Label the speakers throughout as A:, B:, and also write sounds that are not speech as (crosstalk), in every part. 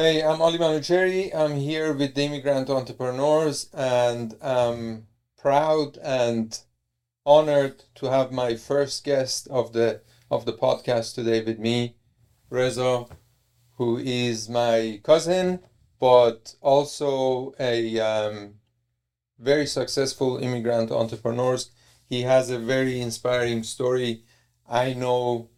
A: Hey, I'm Ali Manucheri. I'm here with the Immigrant Entrepreneurs and I'm proud and honored to have my first guest of the of the podcast today with me, Reza, who is my cousin, but also a um, very successful immigrant entrepreneur. He has a very inspiring story. I know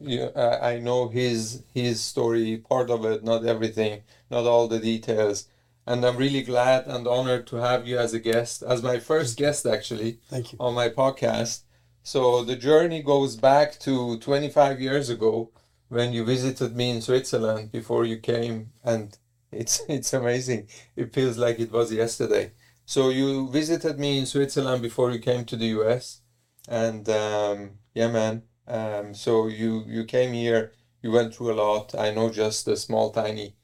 A: you, uh, I know his his story, part of it, not everything, not all the details. And I'm really glad and honored to have you as a guest, as my first guest actually,
B: Thank you.
A: on my podcast. So the journey goes back to 25 years ago when you visited me in Switzerland before you came, and it's (laughs) it's amazing. It feels like it was yesterday. So you visited me in Switzerland before you came to the US, and um, yeah, man. Um, so you you came here. You went through a lot. I know just a small, tiny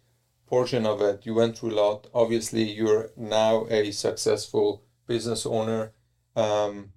A: portion of it. You went through a lot. Obviously, you're now a successful business owner. Um,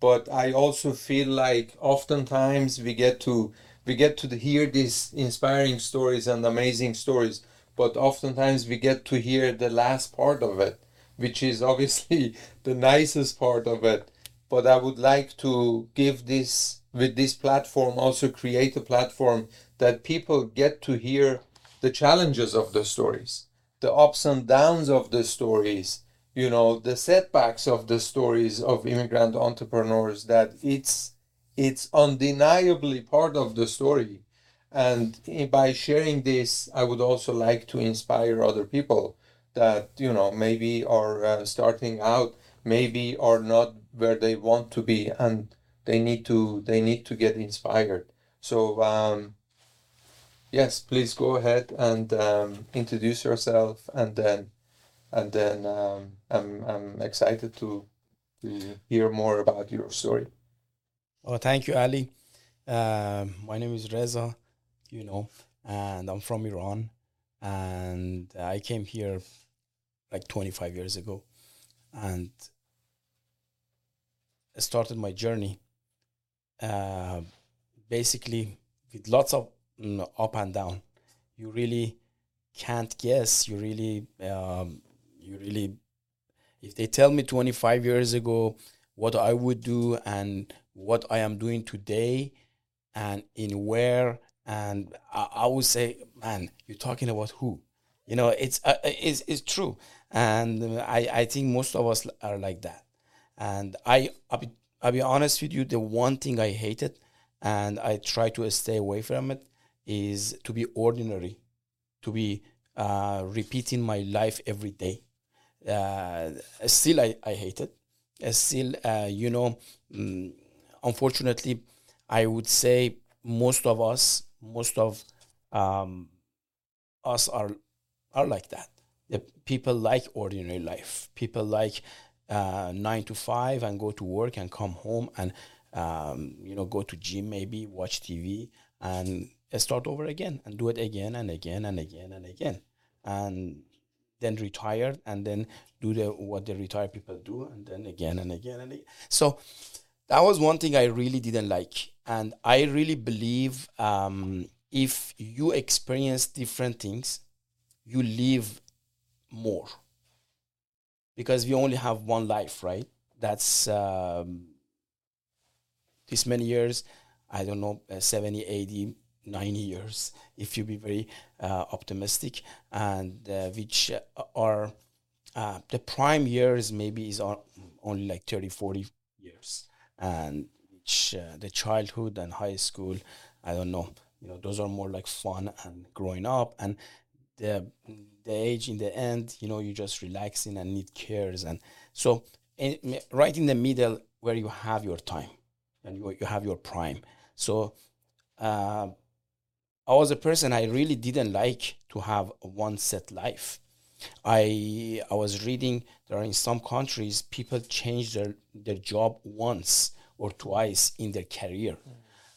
A: but I also feel like oftentimes we get to we get to hear these inspiring stories and amazing stories, but oftentimes we get to hear the last part of it, which is obviously (laughs) the nicest part of it. But I would like to give this with this platform also create a platform that people get to hear the challenges of the stories, the ups and downs of the stories, you know, the setbacks of the stories of immigrant entrepreneurs that it's it's undeniably part of the story. And by sharing this, I would also like to inspire other people that, you know, maybe are uh, starting out, maybe are not where they want to be and they need to they need to get inspired. So um, yes, please go ahead and um, introduce yourself and then and then um, I'm I'm excited to to hear more about your story.
B: Oh, thank you, Ali. Um, my name is Reza, you know, and I'm from Iran, and I came here like 25 years ago, and started my journey. Uh, basically, with lots of mm, up and down. You really can't guess. You really, um, you really. If they tell me 25 years ago what I would do and what I am doing today and in where and I, I would say man you're talking about who you know it's uh, it's, it's true and I, I think most of us are like that and I I'll be, honest with you the one thing I hated and I try to stay away from it is to be ordinary to be uh, repeating my life every day uh, still I, I hate it uh, still uh, you know mm, unfortunately, I would say most of us, most of um, us are are like that. The people like ordinary life. People like uh, nine to five and go to work and come home and um, you know go to gym maybe watch TV and start over again and do it again and again and again and again and then retire and then do the what the retired people do and then again and again and again. So that was one thing I really didn't like. And I really believe um, if you experience different things, you live more. Because we only have one life, right? That's um, this many years, I don't know, uh, 70, 80, 90 years, if you be very uh, optimistic, and uh, which are uh, the prime years maybe is only like 30, 40 years. And which uh, the childhood and high school i don't know you know those are more like fun and growing up. And the the age in the end you know you're just relaxing and need cares and so in, right in the middle where you have your time and you, you have your prime so uh, i was a person i really didn't like to have one set life I I was reading there are in some countries people change their their job once or twice in their career.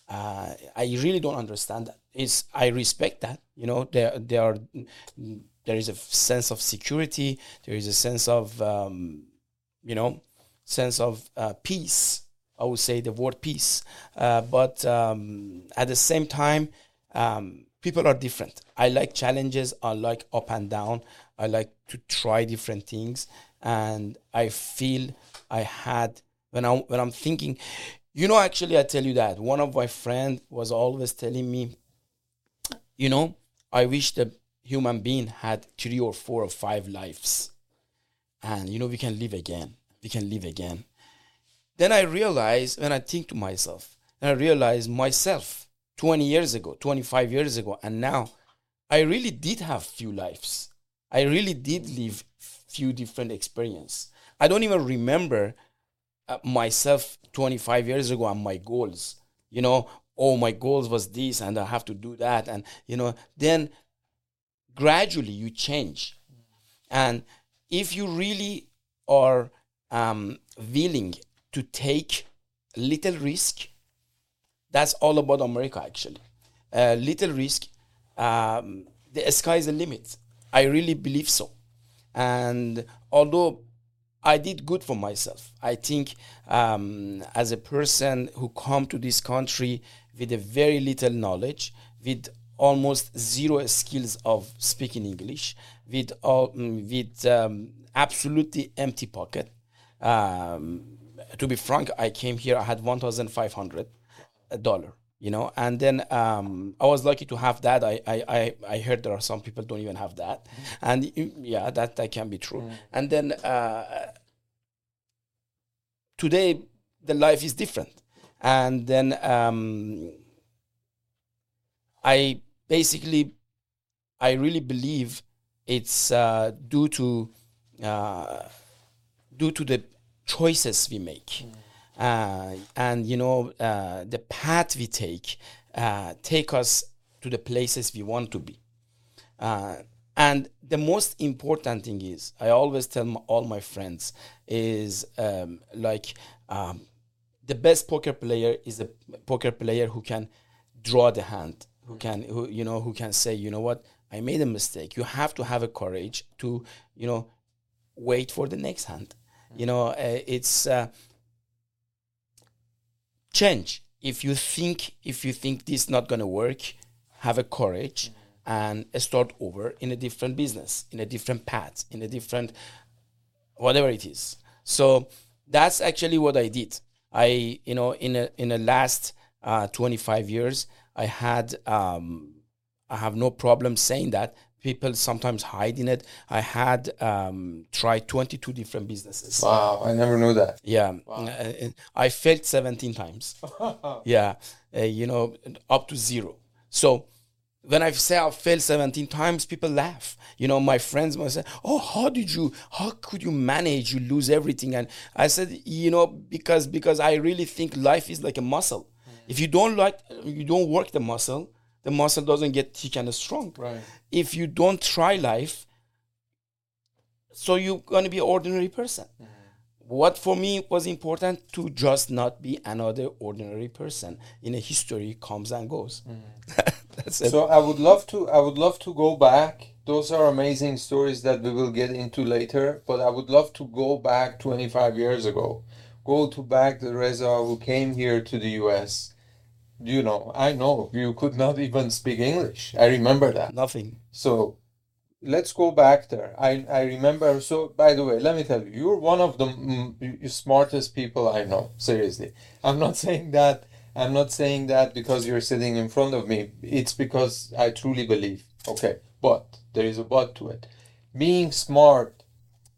B: Uh, I really don't understand that. It's I respect that. You know, there there are there is a sense of security. There is a sense of um, you know sense of uh, peace. I would say the word peace. Uh, but um, at the same time, um, people are different. I like challenges. I like up and down. I like to try different things, and I feel I had when I when I'm thinking, you know, actually, I tell you that one of my friend was always telling me, you know, I wish the human being had three or four or five lives, and you know, we can live again. We can live again. Then I realize when I think to myself, and I realize myself 20 years ago, 25 years ago, and now I really did have few lives. I really did live few different experience. I don't even remember uh, myself 25 years ago and my goals. You know, oh, my goals was this and I have to do that. And, you know, then gradually you change. And if you really are um, willing to take little risk that's all about America, actually. Uh, little risk. Um, the sky is the limit. I really believe so. And although I did good for myself, I think um, as a person who come to this country with a very little knowledge, with almost zero skills of speaking English, with all, mm, with um, absolutely empty pocket. Um, to be frank, I came here. I had one thousand five hundred dollar. you know and then um, i was lucky to have that I, I i heard there are some people don't even have that mm-hmm. and yeah that that can be true mm. and then uh, today the life is different and then um, i basically i really believe it's uh, due to uh, due to the choices we make. Mm uh, and you know uh, the path we take uh, take us to the places we want to be. Uh, and the most important thing is i always tell my, all my friends is um, like um, the best poker player is a poker player who can draw the hand who can who you know who can say you know what? I made a mistake. You have to have a courage to you know wait for the next hand you know uh, it's uh, change. If you think if you think this is not going to work have a courage mm-hmm. and start over in a different business in a different path in a different whatever it is. So that's actually what i did. I you know in a in the last uh, 25 years i had um, i have no problem saying that people sometimes hide in it. I had um, tried 22 different businesses.
A: Wow, I never knew that.
B: Yeah, wow. uh, I failed 17 times. (laughs) yeah, uh, you know, up to zero. So when I say I failed 17 times, people laugh. You know, my friends might say, "Oh, how did you? How could you manage? You lose everything." And I said, you know, because because I really think life is like a muscle. If you don't like, you don't work the muscle the muscle doesn't get thick and strong.
A: Right.
B: If you don't try life, so you're going to be an ordinary person. Mm. What for me was important to just not be another ordinary person. In a history comes and goes.
A: Mm. (laughs) That's it. So I would love to. I would love to go back. Those are amazing stories that we will get into later. But I would love to go back 25 years ago. Go to back the Reza who came here to the U.S you know, I know you could not even speak English. I remember that.
B: Nothing.
A: So let's go back there. I, I remember. So, by the way, let me tell you, you're one of the mm, smartest people I know. Seriously. I'm not (laughs) saying that. I'm not saying that because you're sitting in front of me. It's because I truly believe. Okay. But there is a but to it. Being smart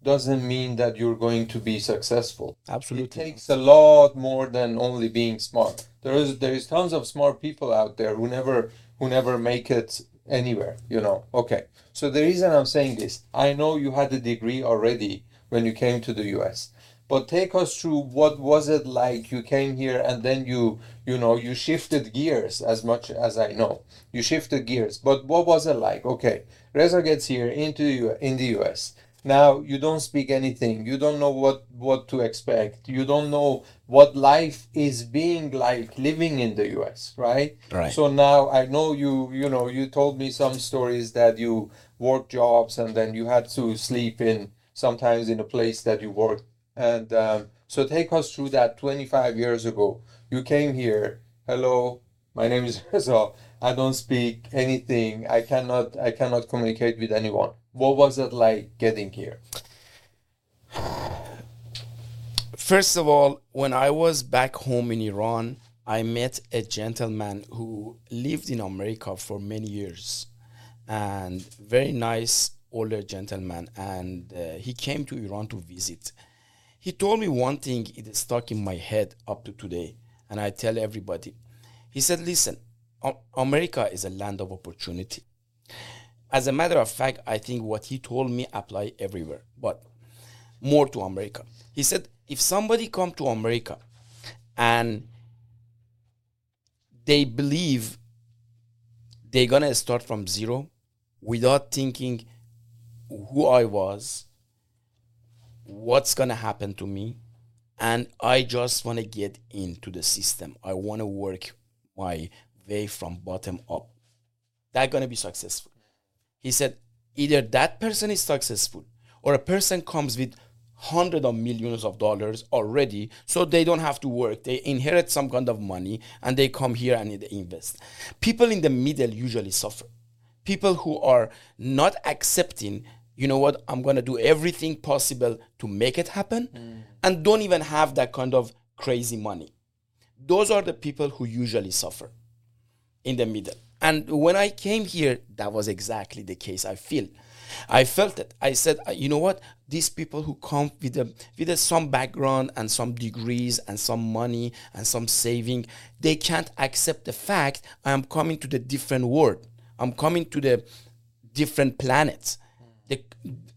A: doesn't mean that you're going to be successful.
B: Absolutely.
A: It takes a lot more than only being smart. There is there is tons of smart people out there who never who never make it anywhere, you know. Okay. So the reason I'm saying this, I know you had a degree already when you came to the US. But take us through what was it like you came here and then you you know you shifted gears as much as I know. You shifted gears. But what was it like? Okay. Reza gets here into in the US now you don't speak anything. You don't know what what to expect. You don't know what life is being like living in the us right?
B: Right.
A: So now i know you you know you told me some stories that you work jobs and then you had to sleep in sometimes in a place that you worked. And um, so take us through that 25 years ago. You came here. Hello My name is (laughs) Reza. I don't speak anything. I cannot I cannot communicate with anyone. What was it like getting here?
B: First of all, when I was back home in Iran, I met a gentleman who lived in America for many years and very nice older gentleman and uh, he came to Iran to visit. He told me one thing it stuck in my head up to today and I tell everybody. He said, "Listen, America is a land of opportunity." As a matter of fact, I think what he told me apply everywhere, but more to America. He said, if somebody come to America and they believe they're gonna start from zero without thinking who I was, what's gonna happen to me, and I just wanna get into the system. I wanna work my way from bottom up. They're gonna be successful. He said either that person is successful or a person comes with hundreds of millions of dollars already so they don't have to work. They inherit some kind of money and they come here and they invest. People in the middle usually suffer. People who are not accepting you know what? I'm going to do everything possible to make it happen mm. and don't even have that kind of crazy money. Those are the people who usually suffer in the middle and when i came here that was exactly the case i feel I felt it. I said, uh, you know what? These people who come with a, with a, some background and some degrees and some money and some saving, they can't accept the fact I am coming to the different world. I'm coming to the different planets. The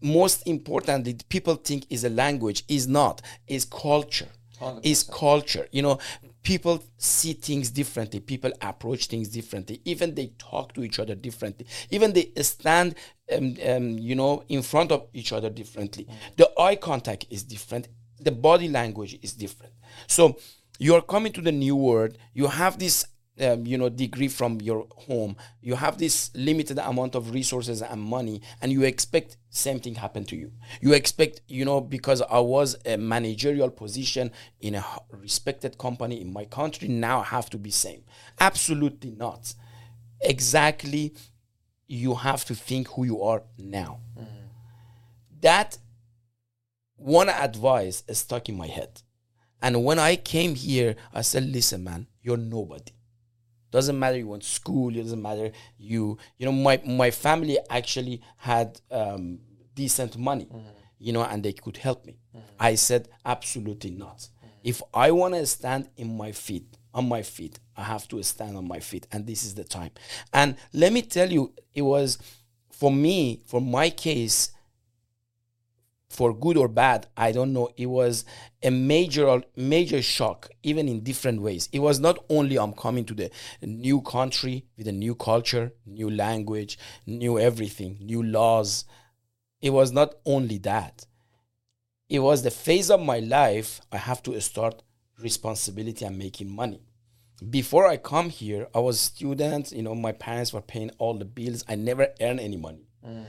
B: most importantly, people think is a language is not is culture. 100%. Is culture. You know, people see things differently. People approach things differently. Even they talk to each other differently. Even they stand um, um, you know in front of each other differently. The eye contact is different. The body language is different. So you're coming to the new world. You have this um, you know degree from your home. You have this limited amount of resources and money and you expect same thing happen to you. You expect you know because i was a managerial position in a respected company in my country now I have to be same. Absolutely not. Exactly you have to think who you are now. Mm-hmm. that one advice is stuck in my head. And when i came here i said listen man you're nobody doesn't matter you went to school it doesn't matter you you know my my family actually had um, decent money mm-hmm. you know and they could help me mm-hmm. i said absolutely not mm-hmm. if i want to stand in my feet on my feet i have to stand on my feet and this is the time and let me tell you it was for me for my case for good or bad, I don't know. It was a major, major shock, even in different ways. It was not only I'm coming to the new country with a new culture, new language, new everything, new laws. It was not only that. It was the phase of my life I have to start responsibility and making money. Before I come here, I was student. You know, my parents were paying all the bills. I never earned any money. Mm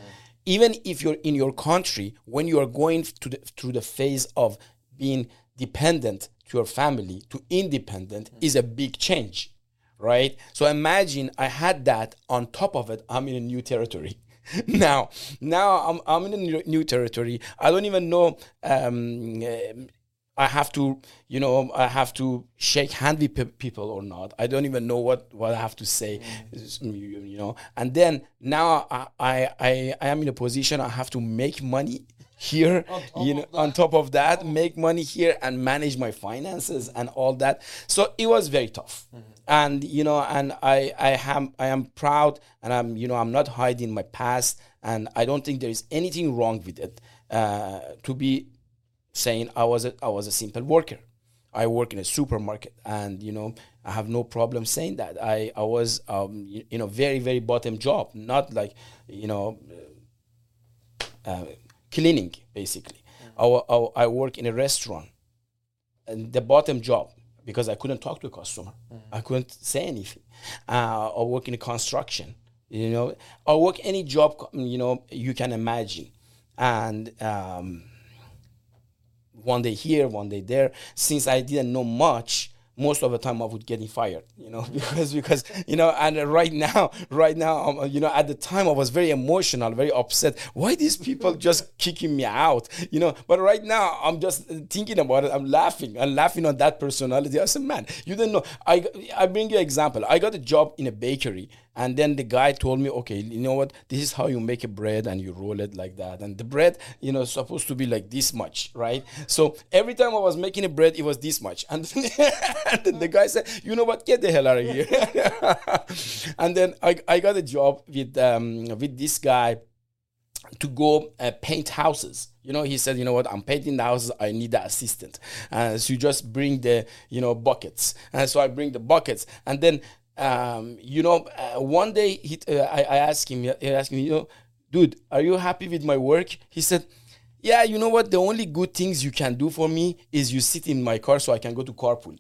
B: even if you're in your country, when you are going to the, through the phase of being dependent to your family to independent mm-hmm. is a big change, right? So imagine I had that on top of it, I'm in a new territory. (laughs) now, now I'm, I'm in a new, new territory. I don't even know um, I have to, you know, I have to shake hand with pe- people or not. I don't even know what, what I have to say, mm. you, know. And then now I, I, I, I am in a position I have to make money here, you know, on top of that, make money here and manage my finances and all that. So it was very tough. Mm-hmm. And you know, and I, I am, I am proud, and I'm, you know, I'm not hiding my past, and I don't think there is anything wrong with it. Uh, to be saying I was a, I was a simple worker. I work in a supermarket, and you know I have no problem saying that. I I was um, you, you know very very bottom job, not like you know uh, cleaning basically. Mm-hmm. I, I, I work in a restaurant, and the bottom job because I couldn't talk to a customer. Mm-hmm. I couldn't say anything. Uh, I work in construction. You know, I work any job you know you can imagine, and. Um, one day here, one day there. Since I didn't know much, most of the time I would get fired, (laughs) you know, (laughs) because because you know, and right now, (laughs) right now, um, you know, at the time I was very emotional, very upset. Why these people just kicking me out, you know? But right now I'm just thinking about it. I'm laughing. I'm laughing on that personality. I said, man, you didn't know. I I bring you an example. I got a job in a bakery and then the guy told me, okay, you know what? This is how you make a bread and you roll it like that. And the bread, you know, supposed to be like this much, right? So every time I was making a bread, it was this much. And, (laughs) and then the guy said, you know what? Get the hell out of here. (laughs) and then I, I got a job with um, with this guy to go uh, paint houses. You know, he said, you know what, I'm painting the houses. I need the assistant. Uh, so you just bring the, you know, buckets. And so I bring the buckets. And then um, you know, uh, one day he, uh, I, I asked him, I asked him, you know, dude, are you happy with my work? He said, yeah, you know what? The only good things you can do for me is you sit in my car so I can go to carpool.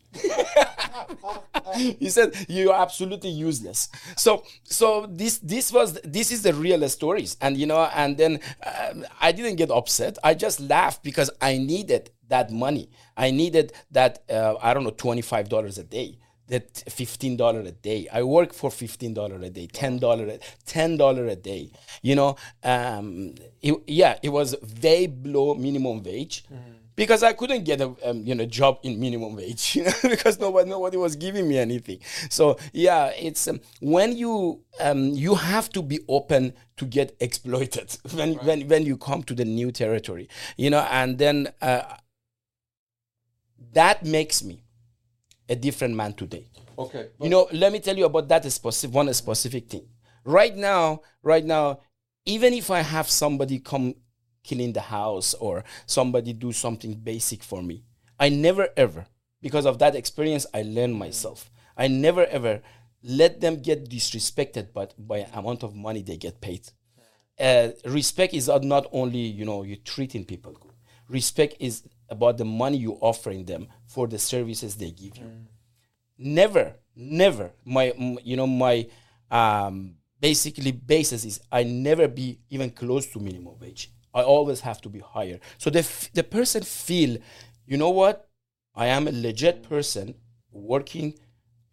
B: (laughs) he said you're absolutely useless. So, so this this was this is the real stories, and you know, and then um, I didn't get upset. I just laughed because I needed that money. I needed that uh, I don't know twenty five dollars a day that $15 a day. I work for $15 a day, $10, $10 a day. You know, um, it, yeah, it was way below minimum wage. Mm-hmm. Because I couldn't get a um, you know job in minimum wage, (laughs) you know, because nobody nobody was giving me anything. So yeah, it's um, when you um, you have to be open to get exploited (laughs) when right. when when you come to the new territory, you know, and then uh, that makes me a different man today.
A: Okay.
B: You know, let me tell you about that specific one specific thing. Right now, right now, even if I have somebody come clean the house or somebody do something basic for me, I never ever, because of that experience, I learned myself. I never ever let them get disrespected but by amount of money they get paid. Uh, respect is not only you know you treating people good. Respect is about the money you're offering them for the services they give you. Mm. Never, never. My, you know, my um, basically basis is I never be even close to minimum wage. I always have to be higher. So the f- the person feel, you know what? I am a legit person working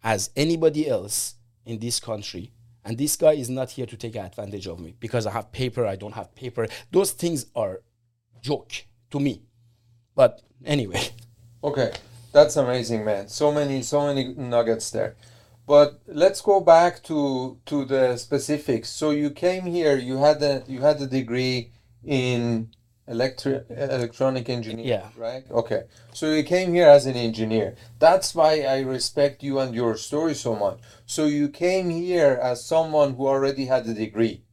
B: as anybody else in this country. And this guy is not here to take advantage of me because I have paper, I don't have paper. Those things are joke to me. But anyway.
A: Okay, that's amazing, man. So many, so many nuggets there. But let's go back to to the specifics. So you came here. You had a you had a degree in electric electronic engineering.
B: Yeah.
A: Right. Okay. So you came here as an engineer. That's why I respect you and your story so much. So you came here as someone who already had a degree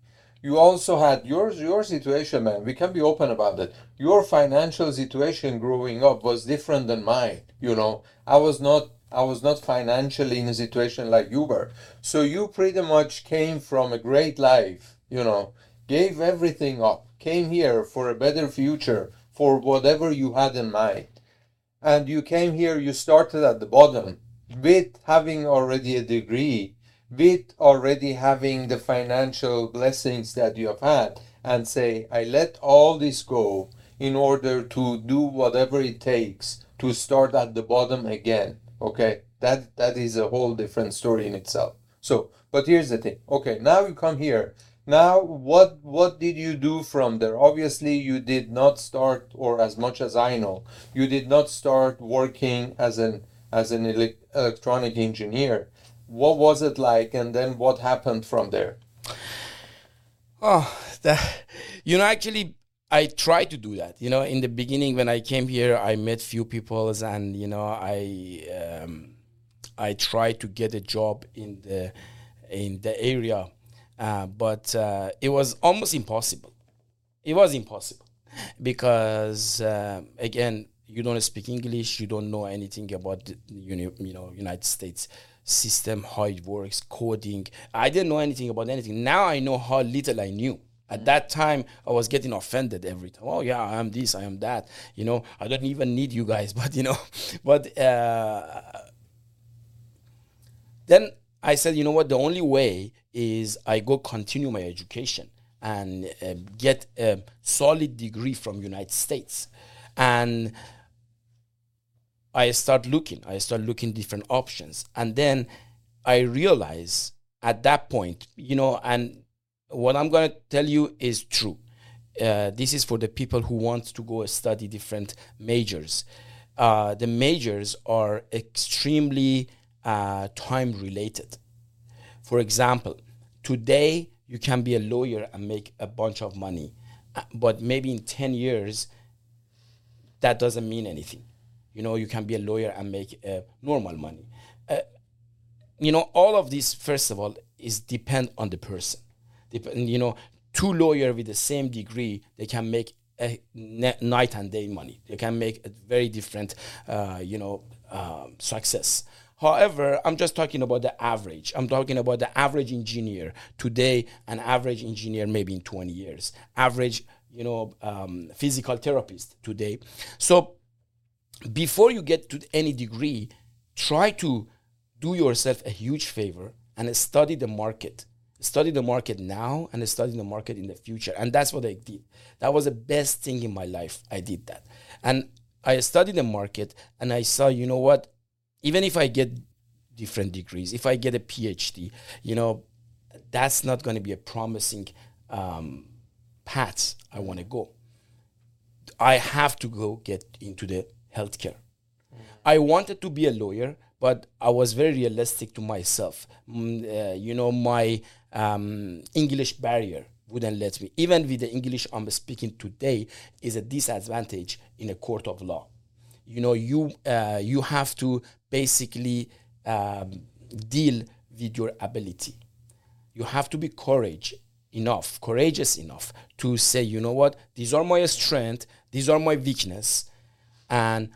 A: you also had yours your situation man we can be open about that your financial situation growing up was different than mine you know? I was not i was not financially in a situation like you were. So you pretty much came from a great life you know? Gave everything up came here for a better future for whatever you had in mind. And you came here you started at the bottom with having already a degree with already having the financial blessings that you have had and say, I let all this go in order to do whatever it takes to start at the bottom again. Okay, that that is a whole different story in itself. So, but here's the thing. Okay, now you come here. Now, what what did you do from there? Obviously, you did not start, or as much as I know, you did not start working as an as an ele- electronic engineer what was it like and then what happened from there?
B: Oh that you know actually i tried to do that. You know in the beginning when i came here i met few people and you know i um, i tried to get a job in the in the area. Uh, but uh, it was almost impossible. It was impossible because uh, again you don't speak english you don't know anything about the, you know united states system, how it works, coding. I didn't know anything about anything. Now I know how little I knew. At mm. that time, I was getting offended every time. Oh yeah, I am this, I am that. You know, I don't even need you guys, (laughs) but you know, but uh, then I said, you know what? The only way is I go continue my education and uh, get a solid degree from United States, and I start looking. I start looking different options, and then I realize at that point, you know, and what I'm gonna tell you is true. Uh, this is for the people who want to go study different majors. Uh, the majors are extremely uh, time related. For example, today you can be a lawyer and make a bunch of money, uh, but maybe in 10 years, that doesn't mean anything. You know, you can be a lawyer and make uh, normal money. Uh, you know, all of this, first of all, is depend on the person. Dep- you know, two lawyers with the same degree, they can make a night and day money. They can make a very different, uh, you know, um, success. However, I'm just talking about the average. I'm talking about the average engineer today, an average engineer maybe in 20 years, average, you know, um, physical therapist today. So before you get to any degree, try to do yourself a huge favor and study the market. Study the market now and study the market in the future. And that's what I did. That was the best thing in my life. I did that. And I studied the market and I saw, you know what? even if I get different degrees, if I get a PhD, you know, that's not going to be a promising um, path I want to go. I have to go get into the healthcare. I wanted to be a lawyer, but I was very realistic to myself. Mm, uh, you know, my um, English barrier wouldn't let me. Even with the English I'm speaking today, is a disadvantage in a court of law you know you uh, you have to basically um, deal with your ability you have to be courage enough courageous enough to say you know what these are my strength these are my weakness and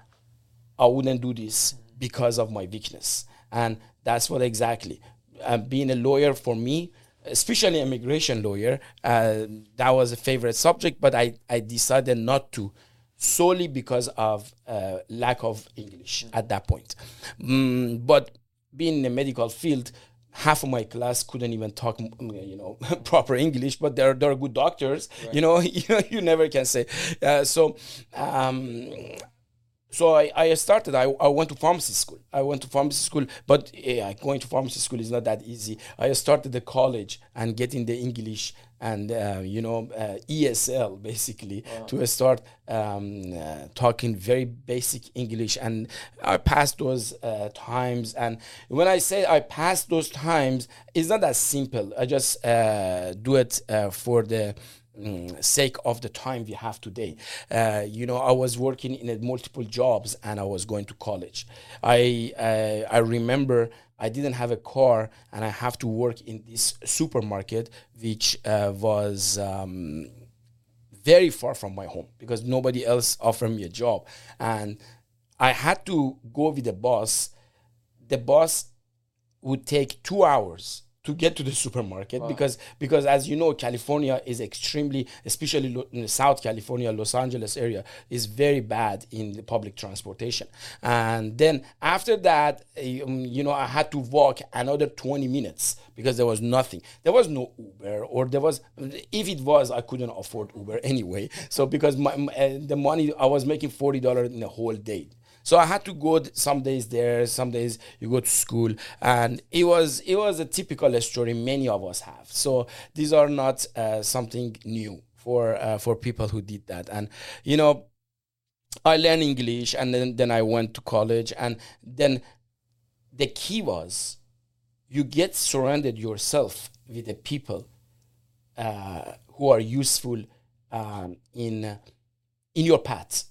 B: i wouldn't do this because of my weakness and that's what exactly uh, being a lawyer for me especially immigration lawyer uh, that was a favorite subject but I, I decided not to solely because of uh, lack of English at that point. Mm, but being in the medical field, half of my class couldn't even talk, you know, (laughs) proper English. But they're they're good doctors. Right. (laughs) You know, you you never can say. Uh, so. Um, so I, I started I, I went to pharmacy school. I went to pharmacy school but yeah, going to pharmacy school is not that easy. I started the college and getting the english and uh, you know uh, ESL basically wow. to start um, uh, talking very basic English. And I passed those uh, times. And when I say I passed those times it's not that simple. I just uh, do it uh, for the mm, sake of the time we have today. Uh, you know, I was working in multiple jobs and I was going to college. I uh, I remember I didn't have a car and I have to work in this supermarket, which uh, was um, very far from my home because nobody else offered me a job. And I had to go with the bus The bus would take two hours to get to the supermarket wow. because because as you know California is extremely especially in the South California Los Angeles area is very bad in the public transportation. And then after that um, you know I had to walk another 20 minutes because there was nothing. There was no Uber or there was if it was I couldn't afford Uber (laughs) anyway. So because my, my uh, the money I was making $40 in a whole day so I had to go some days there, some days you go to school, and it was it was a typical story many of us have. So these are not uh, something new for uh, for people who did that, and you know. I learned English and then, then I went to college and then the key was you get surrounded yourself with the people uh, who are useful um, in in your path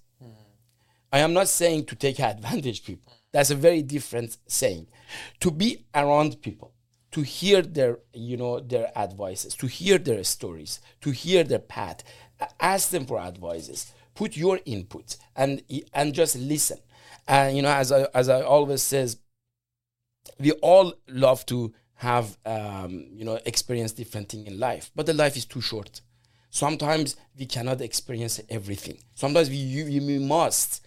B: I am not saying to take (laughs) advantage people. That's a very different saying. To be around people, to hear their, you know, their advices, to hear their stories, to hear their path, ask them for advices, put your input and and just listen. And you know, as I as I always says, we all love to have um, you know experience different thing in life, but the life is too short. Sometimes we cannot experience everything. Sometimes we, we must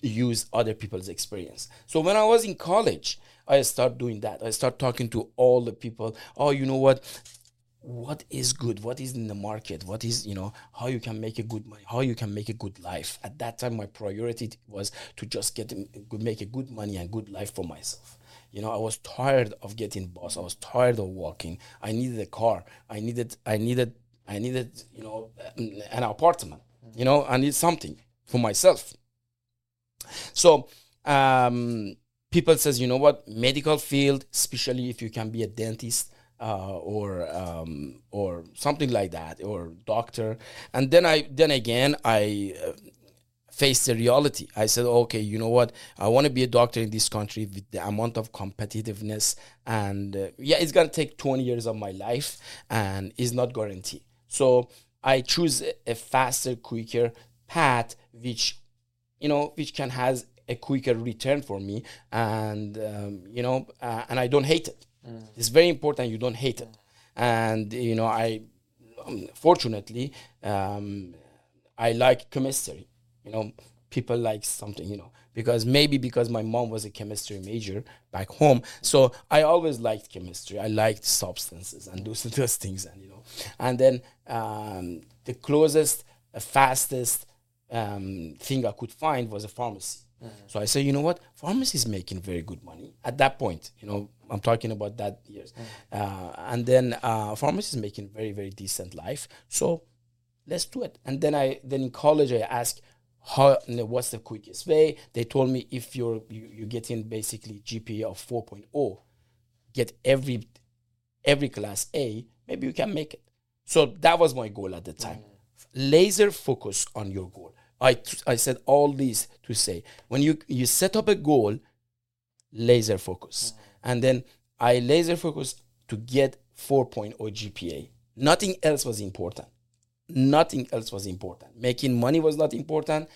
B: use other people's experience. So when I was in college, I start doing that. I start talking to all the people. Oh, you know what? what is good? What is in the market? What is you know how you can make a good money? How you can make a good life? At that time my priority was to just get make a good money and good life for myself. You know i was tired of getting boss. I was tired of walking. I needed a car. I needed i needed i needed you know an apartment. You know i need something for myself so um, people says you know what? Medical field especially if you can be a dentist uh, or um, or something like that or doctor. And then i then again i uh, faced the reality. I said okay you know what? I want to be a doctor in this country with the amount of competitiveness and uh, yeah it's going to take 20 years of my life and is not guaranteed. So i choose a faster quicker path which you know which can has a quicker return for me and um, you know uh, and i don't hate it Mm. It's very important you don't hate it. And, you know, I, um, fortunately, um, I like chemistry. You know, people like something, you know, because maybe because my mom was a chemistry major back home. So I always liked chemistry. I liked substances and those, (laughs) those things. And, you know, and then um, the closest, fastest um, thing I could find was a pharmacy. Mm-hmm. So I said, you know what? Pharmacy is making very good money at that point. You know, I'm talking about that years. Mm-hmm. Uh, and then uh, pharmacy is making very very decent life. So let's do it. And then I then in college I asked, how what's the quickest way? They told me if you're you, you're getting basically GPA of 4.0, get every every class A, maybe you can make it. So that was my goal at the time. Mm-hmm. Laser focus on your goal I, I said all these to say when you, you set up a goal, laser focus. Mm-hmm. And then I laser focus to get 4.0 GPA. Nothing else was important. Nothing else was important. Making money was not important.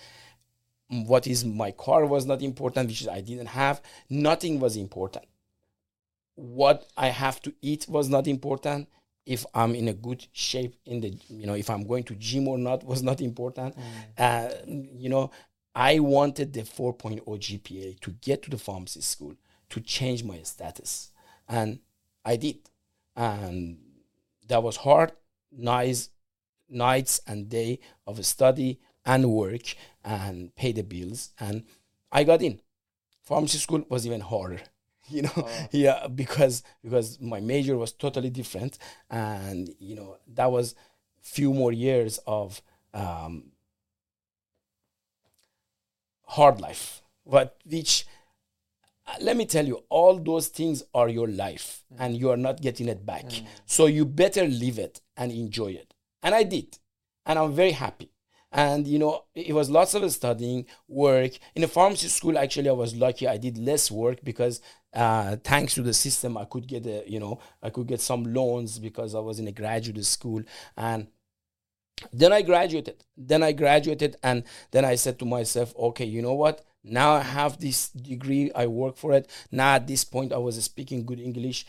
B: What is my car was not important, which I didn't have. Nothing was important. What I have to eat was not important if I'm in a good shape in the you know if I'm going to gym or not was not important. Mm. Uh, you know, I wanted the 4.0 GPA to get to the pharmacy school to change my status, and I did, and that was hard, nice nights and day of study and work and pay the bills, and I got in. Pharmacy school was even harder (laughs) you know oh. (laughs) yeah because because my major was totally different and you know that was few more years of um, hard life but which uh, let me tell you all those things are your life mm. and you are not getting it back mm. so you better live it and enjoy it and i did and i'm very happy and you know it was lots of studying work. In a pharmacy school actually i was lucky. I did less work because uh, thanks to the system i could get a you know i could get some loans because i was in a graduate school. And then i graduated. Then i graduated and then i said to myself okay you know what? Now i have this degree. I work for it. Now at this point i was speaking good english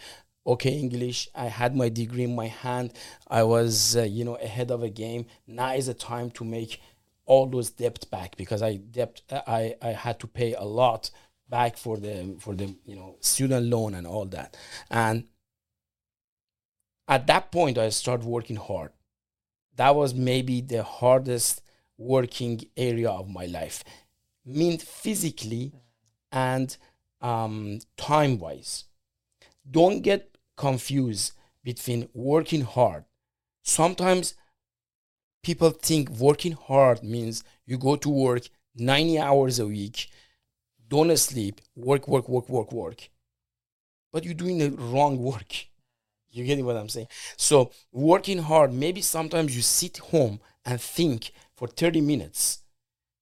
B: okay english i had my degree in my hand i was uh, you know ahead of a game. Now is the time to make all those debt back because i debt i i had to pay a lot back for the for the you know student loan and all that. And at that point i started working hard. That was maybe the hardest working area of my life. Mean physically and um, time wise don't get confuse between working hard. Sometimes people think working hard means you go to work 90 hours a week, don't sleep, work, work, work, work, work. But you're doing the wrong work. You get what I'm saying? So, working hard, maybe sometimes you sit home and think for 30 minutes.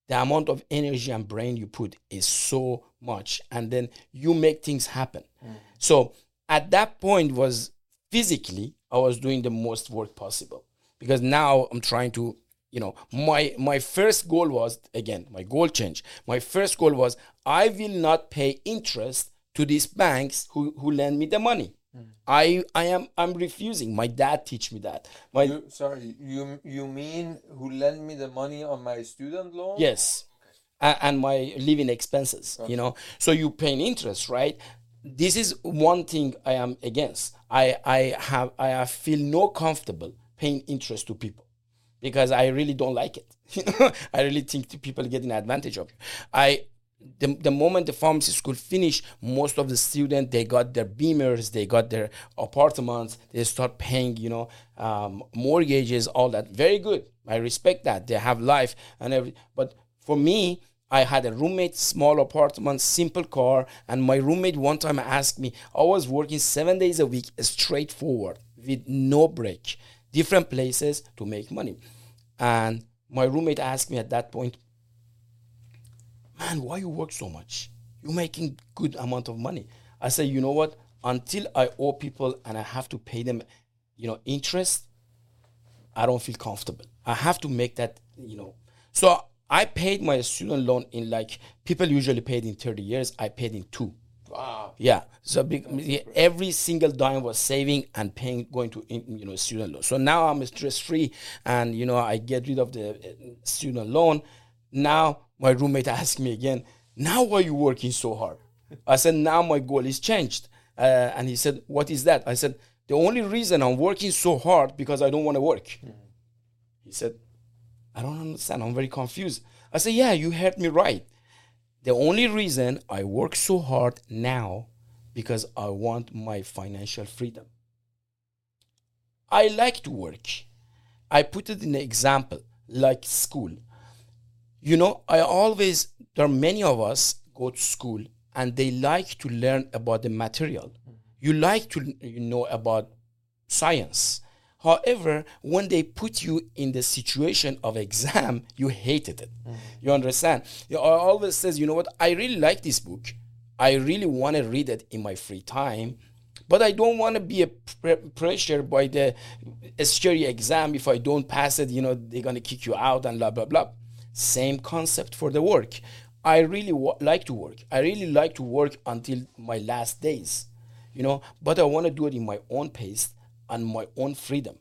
B: The amount of energy and brain you put is so much, and then you make things happen. Mm. So, at that point was physically I was doing the most work possible. Because now I'm trying to you know my my first goal was again my goal change. My first goal was I will not pay interest to these banks who who lend me the money. Mm. I I am I'm refusing. My dad teach me that. My
A: you, sorry you you mean who lend me the money on my student loan?
B: Yes. And, my living expenses okay. you know? So you pay interest right this is one thing I am against. I I have I feel no comfortable paying interest to people because I really don't like it. (laughs) You know, I really think people getting advantage of. I the, the moment the pharmacy school finished, most of the students they got their beamers, they got their apartments, they start paying, you know, um, mortgages, all that. Very good. I respect that. They have life and everything. But for me, I had a roommate, small apartment, simple car, and my roommate one time asked me, I was working seven days a week, straightforward, with no break, different places to make money. And my roommate asked me at that point, man, why you work so much? You're making good amount of money. I say, you know what? Until I owe people and I have to pay them, you know, interest, I don't feel comfortable. I have to make that, you know. So I paid my student loan in like people usually paid in 30 years. I paid in two.
A: Wow.
B: Yeah. So big, every single dime was saving and paying, going to you know student loan. So now I'm stress free, and you know I get rid of the uh, student loan. Now my roommate (laughs) asked me again, now why are you working so hard? I said, now my goal is changed. Uh, and he said, what is that? I said, the only reason I'm working so hard because I don't want to work. Mm. He said, I don't understand. I'm very confused. I said, yeah, you heard me right. The only reason I work so hard now because I want my financial freedom. I like to work. I put it in an example like school. You know, I always, there are many of us go to school and they like to learn about the material. You like to you know about science. However, when they put you in the situation of exam, you hated it. Mm-hmm. You understand? I always says, you know what? I really like this book. I really want to read it in my free time, but I don't want to be a pre- pressure by the scary exam. If I don't pass it, you know, they're gonna kick you out and blah blah blah. Same concept for the work. I really wa- like to work. I really like to work until my last days, you know, but I want to do it in my own pace and my own freedom.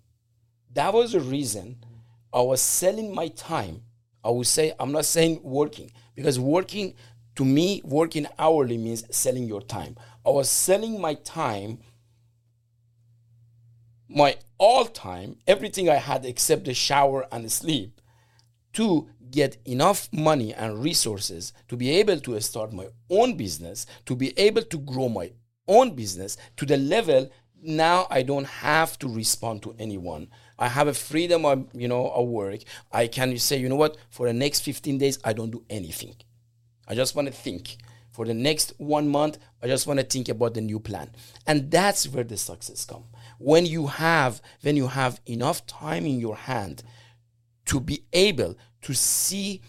B: That was the reason I was selling my time. I would say, I'm not saying working, because working, to me, working hourly means selling your time. I was selling my time, my all time, everything I had except the shower and sleep, to get enough money and resources to be able to start my own business, to be able to grow my own business to the level now I don't have to respond to anyone. I have a freedom of you know of work. I can say, you know what, for the next 15 days I don't do anything. I just want to think. For the next one month, I just want to think about the new plan. And that's where the success come. When you have when you have enough time in your hand to be able to see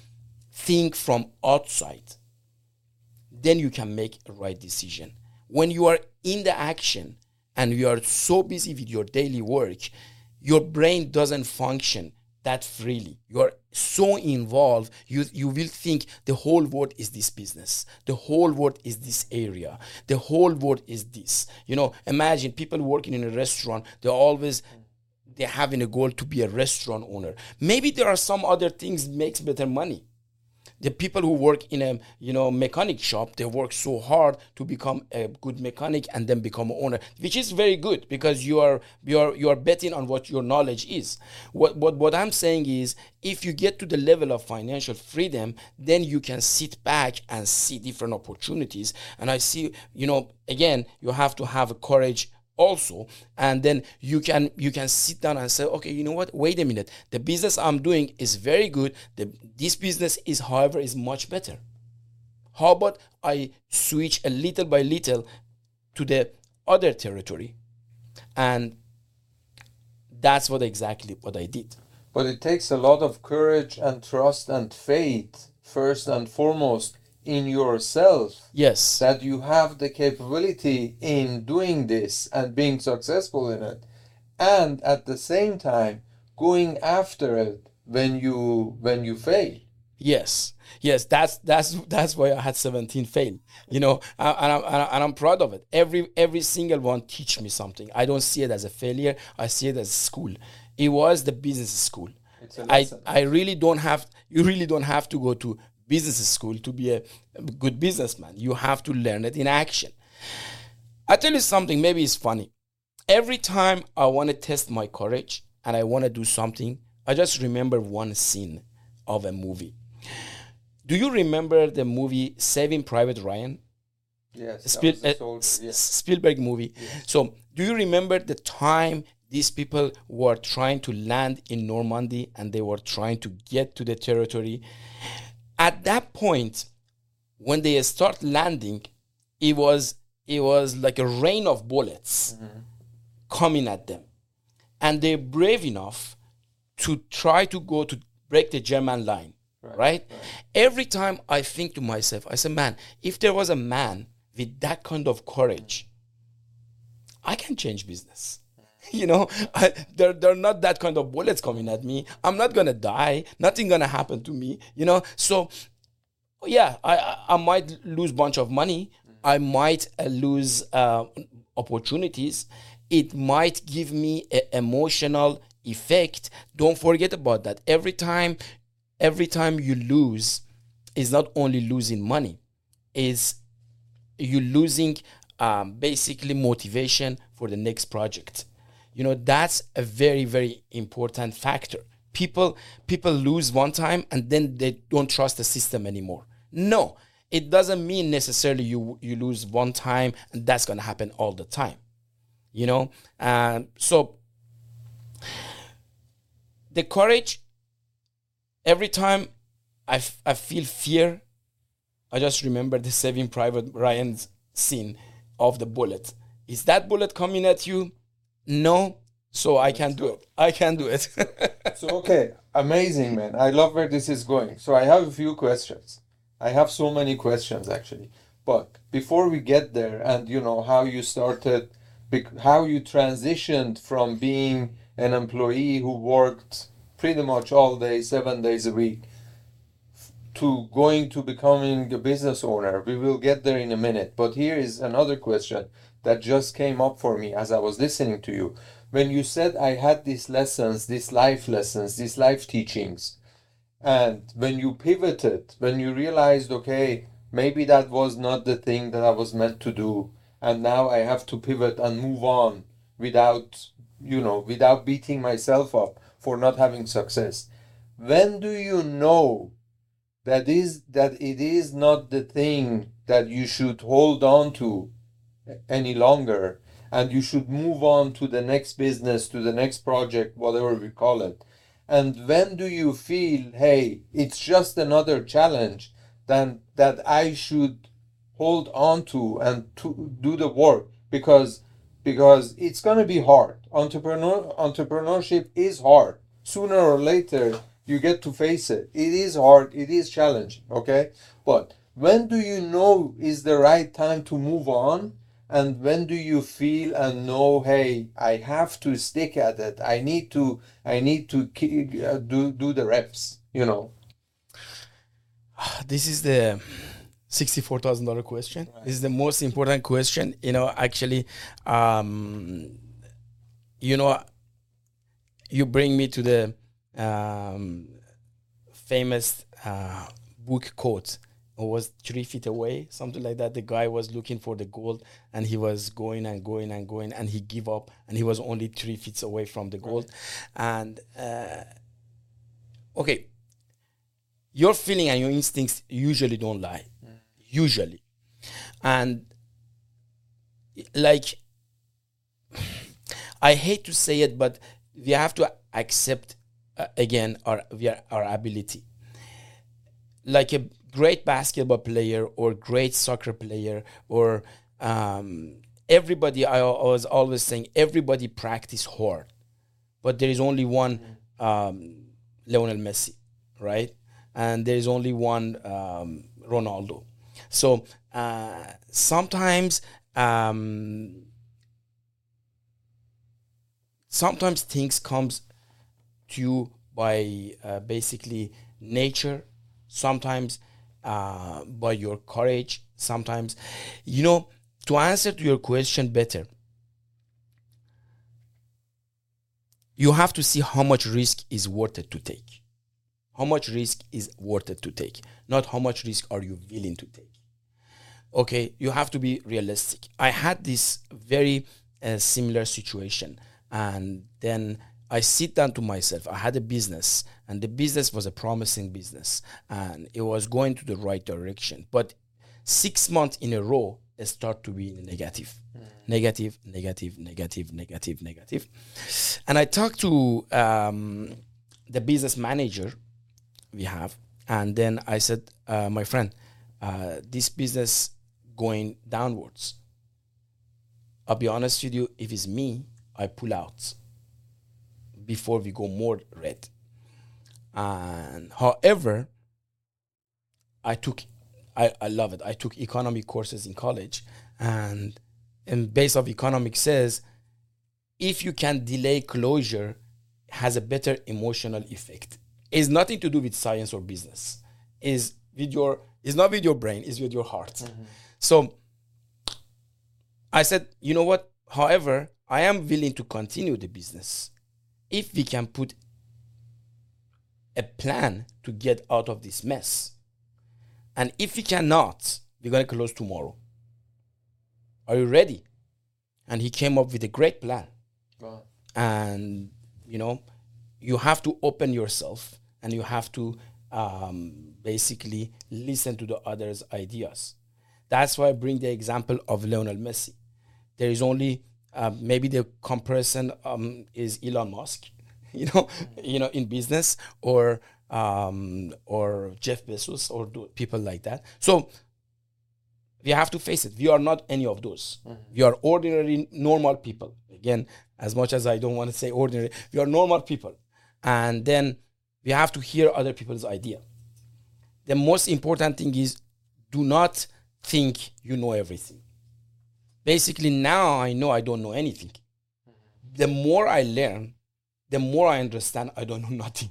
B: think from outside then you can make a right decision when you are in the action and you are so busy with your daily work your brain doesn't function that freely you are so involved you you will think the whole world is this business the whole world is this area the whole world is this you know imagine people working in a restaurant they're always they're having a goal to be a restaurant owner. Maybe there are some other things makes better money. The people who work in a you know mechanic shop, they work so hard to become a good mechanic and then become an owner, which is very good because you are you are you are betting on what your knowledge is. What what what I'm saying is if you get to the level of financial freedom, then you can sit back and see different opportunities. And I see, you know, again, you have to have a courage also and then you can you can sit down and say okay you know what? Wait a minute. The business i'm doing is very good. The, this business is however is much better. How about i switch a little by little to the other territory? And that's what exactly what i did.
A: But it takes a lot of courage and trust and faith first and foremost in yourself
B: yes.
A: that you have the capability in doing this and being successful in it and at the same time going after it when you when you fail.
B: Yes. Yes that's that's that's why i had 17 fail. You know and I'm, and I'm proud of it. Every every single one teach me something. I don't see it as a failure. I see it as a school. It was the business school. I, I really don't have you really don't have to go to business school to be a good businessman. You have to learn it in action. I tell you something, maybe it's funny. Every time I want to test my courage and I want to do something, I just remember one scene of a movie. Do you remember the movie Saving Private Ryan?
A: Yes.
B: Spiel,
A: a
B: uh,
A: soldier, yes.
B: Spielberg movie. So, do you remember the time these people were trying to land in Normandy and they were trying to get to the territory? At that point, when they start landing, it was it was like a rain of bullets coming at them, and they're brave enough to try to go to break the German line. Right, Every time I think to myself, I say, man, if there was a man with that kind of courage, I can change business. (laughs) You know, I, there are not that kind of bullets coming at me. I'm not gonna die. Nothing gonna happen to me. You know, so yeah, I I, I might lose bunch of money. I might uh, lose uh, opportunities. It might give me an emotional effect. Don't forget about that. Every time, every time you lose, is not only losing money, is you losing um, basically motivation for the next project you know that's a very very important factor people people lose one time and then they don't trust the system anymore no it doesn't mean necessarily you you lose one time and that's going to happen all the time you know um, so the courage every time I, f- I feel fear I just remember the Saving Private Ryan's scene of the bullet. Is that bullet coming at you? No. So I can't do it. I can't do it. (laughs)
A: So okay, amazing man. I love where this is going. So I have a few questions. I have so many questions actually. But before we get there and you know how you started how you transitioned from being an employee who worked pretty much all day 7 days a week to going to becoming a business owner. We will get there in a minute. But here is another question that just came up for me as I was listening to you. When you said I had these lessons, these life lessons, these life teachings, and when you pivoted, when you realized, okay, maybe that was not the thing that I was meant to do, and now I have to pivot and move on without, you know, without beating myself up for not having success. When do you know that is that it is not the thing that you should hold on to any longer. And you should move on to the next business to the next project whatever we call it. And when do you feel hey it's just another challenge then that i should hold on to and to do the work? Because because it's going to be hard. Entrepreneur entrepreneurship is hard. Sooner or later you get to face it. It is hard. It is challenging okay? But when do you know is the right time to move on and when do you feel and know hey i have to stick at it i need to i need to uh, do do the reps you know
B: this is the sixty-four thousand dollar question. This is the most important question. You know, actually, um, you know, you bring me to the um, famous uh, book quote. Was three feet away, something like that. The guy was looking for the gold, and he was going and going and going, and he gave up, and he was only three feet away from the gold. And uh, okay, your feeling and your instincts usually don't lie. Usually. And like i hate to say it but we have to accept uh, again our our our ability. Like a great basketball player or great soccer player or um, everybody I, I was always saying everybody practice hard but there is only one um, Lionel Messi, right? And there is only one um, Ronaldo. So uh, sometimes, um, sometimes things comes to you by uh, basically nature. Sometimes uh, by your courage. Sometimes, you know, to answer to your question better, you have to see how much risk is worth it to take. How much risk is worth it to take, not how much risk are you willing to take. okay, you have to be realistic. I had this very uh, similar situation, and then I sit down to myself. I had a business, and the business was a promising business, and it was going to the right direction. But six months in a row, it start to be negative, mm. negative, negative, negative, negative, negative. And I talked to um, the business manager we have, and then I said, uh, "My friend, uh, this business going downwards. I'll be honest with you, if it's me, I pull out before we go more red. And however, I took I, I love it. I took economic courses in college and and base of economics says if you can delay closure has a better emotional effect. It's nothing to do with science or business. Is with your it's not with your brain, it's with your heart. Mm-hmm. So I said, you know what? However, I am willing to continue the business if we can put a plan to get out of this mess. And if we cannot, we're going to close tomorrow. Are you ready? And he came up with a great plan. Wow. And, you know, you have to open yourself and you have to um, basically listen to the others' ideas. That's why I bring the example of Lionel Messi. There is only uh, maybe the comparison um, is Elon Musk, (laughs) you know, you know, in business or um, or Jeff Bezos or people like that. So we have to face it. We are not any of those. Mm-hmm. We are ordinary, normal people. Again, as much as I don't want to say ordinary, we are normal people, and then we have to hear other people's idea. The most important thing is do not think you know everything. Basically, now I know I don't know anything. The more I learn, the more I understand I don't know (laughs) nothing.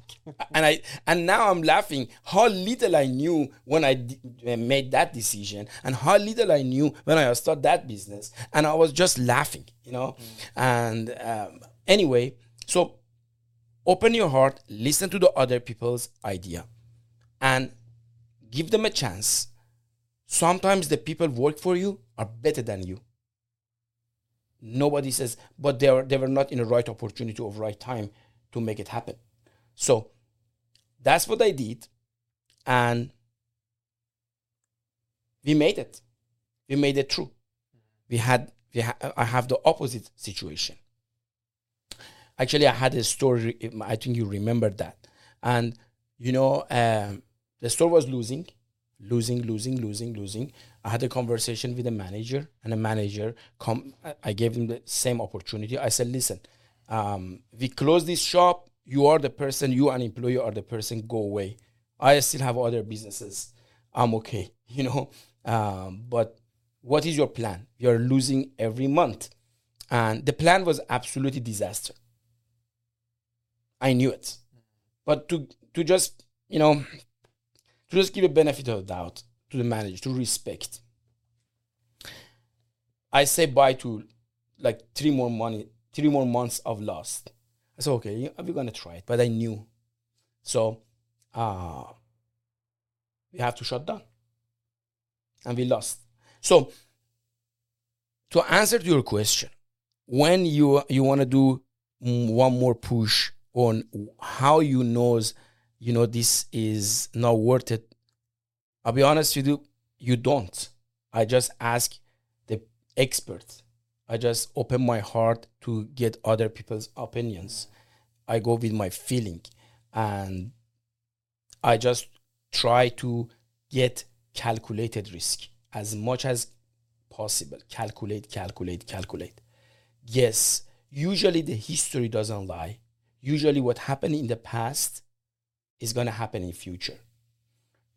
B: and I and now I'm laughing how little I knew when I d- uh, made that decision and how little I knew when I started that business and I was just laughing, you know. Mm. And um, anyway, so open your heart, listen to the other people's idea and give them a chance Sometimes the people work for you are better than you. Nobody says, but they are they were not in the right opportunity of right time to make it happen. So that's what I did, and we made it. We made it true. We had we ha- I have the opposite situation. Actually, I had a story. I think you remember that, and you know, um, the store was losing losing, losing, losing, losing. I had a conversation with a manager, and a manager come. I gave him the same opportunity. I said, "Listen, um, we close this shop. You are the person. You an employee are the person. Go away. I still have other businesses. I'm okay. (laughs) You know, um, but what is your plan? You're losing every month, and the plan was absolutely disaster. I knew it, but to to just you know to just give a benefit of the doubt to the manager, to respect. I say bye to like three more money, three more months of loss. I said, okay, we're gonna try it, but I knew. So uh we have to shut down. And we lost. So to answer to your question, when you you want to do one more push on how you knows you know this is not worth it. I'll be honest with you you don't. I just ask the experts. I just open my heart to get other people's opinions. I go with my feeling. And i just try to get calculated risk as much as possible. Calculate calculate calculate. Yes usually the history doesn't lie. Usually what happened in the past is going to happen in future.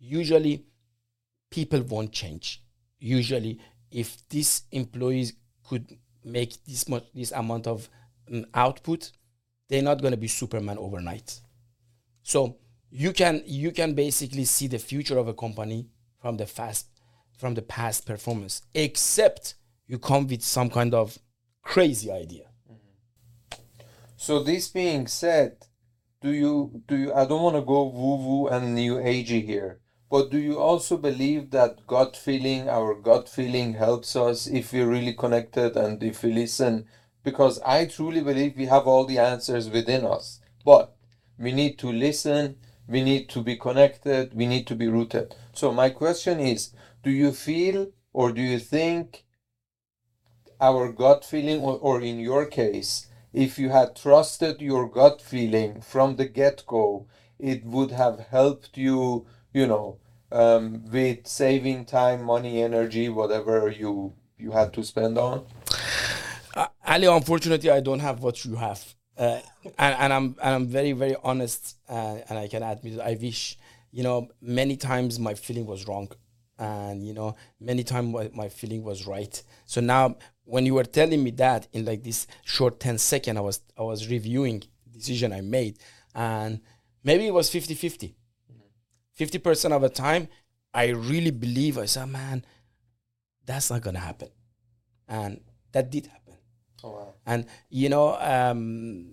B: Usually, people won't change. Usually, if these employees could make this much, this amount of um, output, they're not going to be Superman overnight. So you can you can basically see the future of a company from the fast from the past performance, except you come with some kind of crazy idea. Mm-hmm.
A: So this being said, do you do you i don't want to go woo woo and new agey here But do you also believe that gut feeling, our gut feeling helps us if we're really connected and if we listen? Because I truly believe we have all the answers within us. But we need to listen, we need to be connected, we need to be rooted. So, my question is do you feel or do you think our gut feeling, or, or in your case, if you had trusted your gut feeling from the get go, it would have helped you, you know, um, with saving time, money, energy, whatever you you had to spend on?
B: Uh, Ali, unfortunately, I don't have what you have, uh, and, and I'm and I'm very very honest, uh, and I can admit I wish, you know, many times my feeling was wrong, and you know, many times my feeling was right. So now when you were telling me that in like this short 10 second i was i was reviewing decision i made and maybe it was 50 50 50% of the time i really believe i said man that's not gonna happen. And that did happen.
A: Oh, wow.
B: and you know um,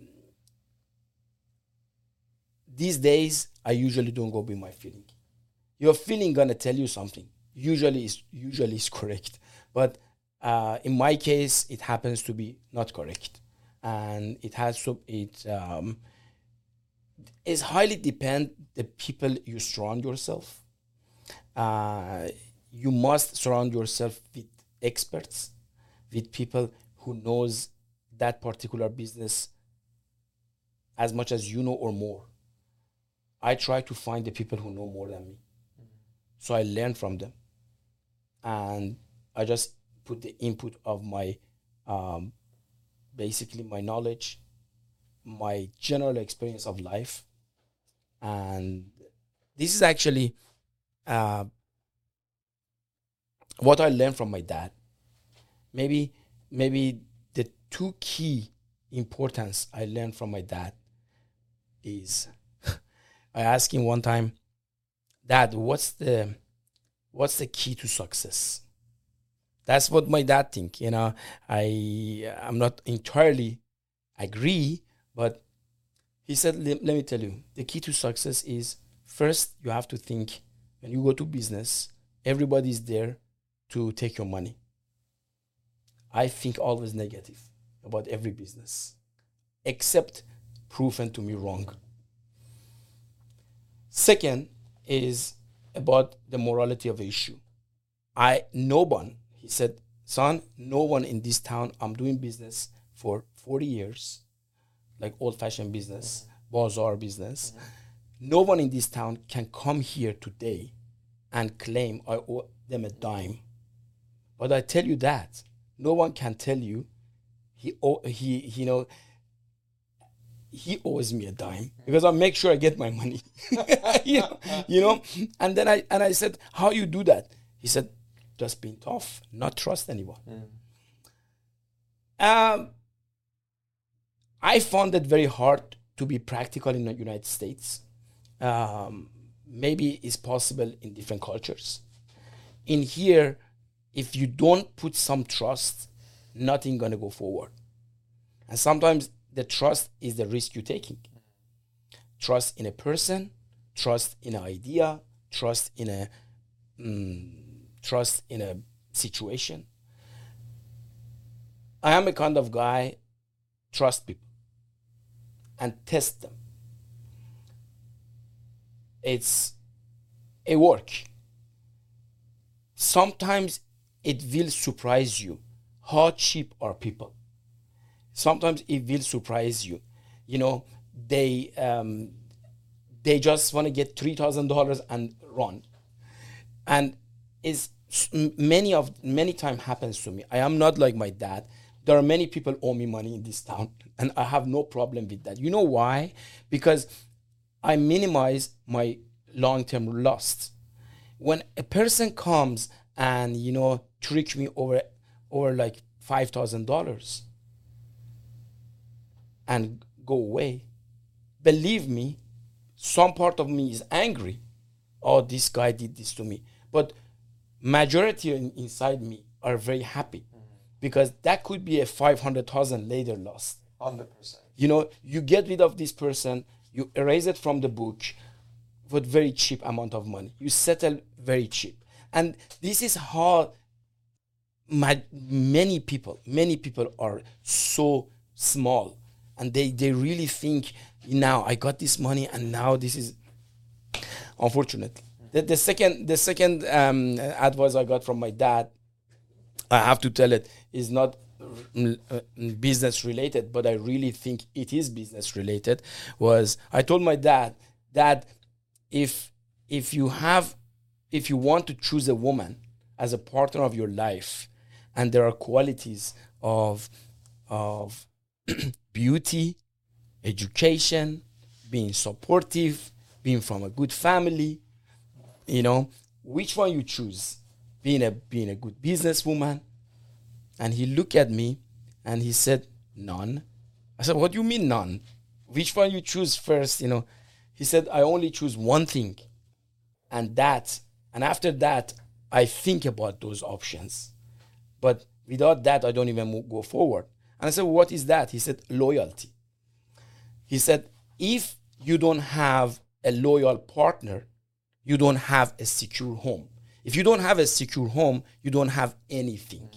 B: these days i usually don't go with my feeling. Your feeling gonna tell you something. Usually is usually is correct. But uh, in my case, it happens to be not correct, and it has to it um, is highly depend the people you surround yourself. Uh, you must surround yourself with experts, with people who knows that particular business as much as you know or more. I try to find the people who know more than me, so I learn from them, and I just put the input of my um, basically my knowledge my general experience of life. And this is actually uh, what i learned from my dad. Maybe maybe the two key importance i learned from my dad is (laughs) i asked him one time dad what's the what's the key to success that's what my dad think. You know, I I'm not entirely agree, but he said, let, let me tell you, the key to success is first you have to think when you go to business, everybody's there to take your money. I think always negative about every business, except proven to me wrong. Second is about the morality of the issue. I no one he said, Son, no one in this town, I'm doing business for 40 years, like old fashioned business, mm-hmm. bazaar business. Mm-hmm. No one in this town can come here today and claim I owe them a dime. But I tell you that no one can tell you he owe, he, he you know he owes me a dime because I make sure I get my money. (laughs) you, know, you know, and then I and I said, How you do that? He said, just being tough, not trust anyone. Mm. Um, I found it very hard to be practical in the United States. Um, maybe it's possible in different cultures. In here, if you don't put some trust, nothing gonna go forward. And sometimes the trust is the risk you're taking. Trust in a person, trust in an idea, trust in a mm, trust in a situation. I am a kind of guy, trust people and test them. It's a work. Sometimes it will surprise you how cheap are people. Sometimes it will surprise you. You know, they um, they just want to get three thousand dollars and run, and is many of many time happens to me. I am not like my dad. There are many people owe me money in this town, (laughs) and I have no problem with that. You know why? Because I minimize my long-term loss. When a person comes and you know trick me over over like five thousand dollars and go away, believe me, some part of me is angry. Oh, this guy did this to me. But majority in, inside me are very happy mm-hmm. because that could be a 500,000 later lost.
A: 100%.
B: You know, you get rid of this person, you erase it from the book. with very cheap amount of money. You settle very cheap. And this is how my, many people, many people are so small and they, they really think now I got this money and now this is unfortunately. The, the second the second um, advice I got from my dad, I have to tell it, is not uh, business related, but I really think it is business related. Was I told my dad that if if you have if you want to choose a woman as a partner of your life, and there are qualities of of (clears throat) beauty, education, being supportive, being from a good family, you know, which one you choose? Being a being a good businesswoman. And he looked at me and he said, None. I said, What do you mean none? Which one you choose first? You know, he said, I only choose one thing. And that, and after that, I think about those options. But without that, I don't even go forward. And I said, What is that? He said, Loyalty. He said, If you don't have a loyal partner, you don't have a secure home. If you don't have a secure home, you don't have anything.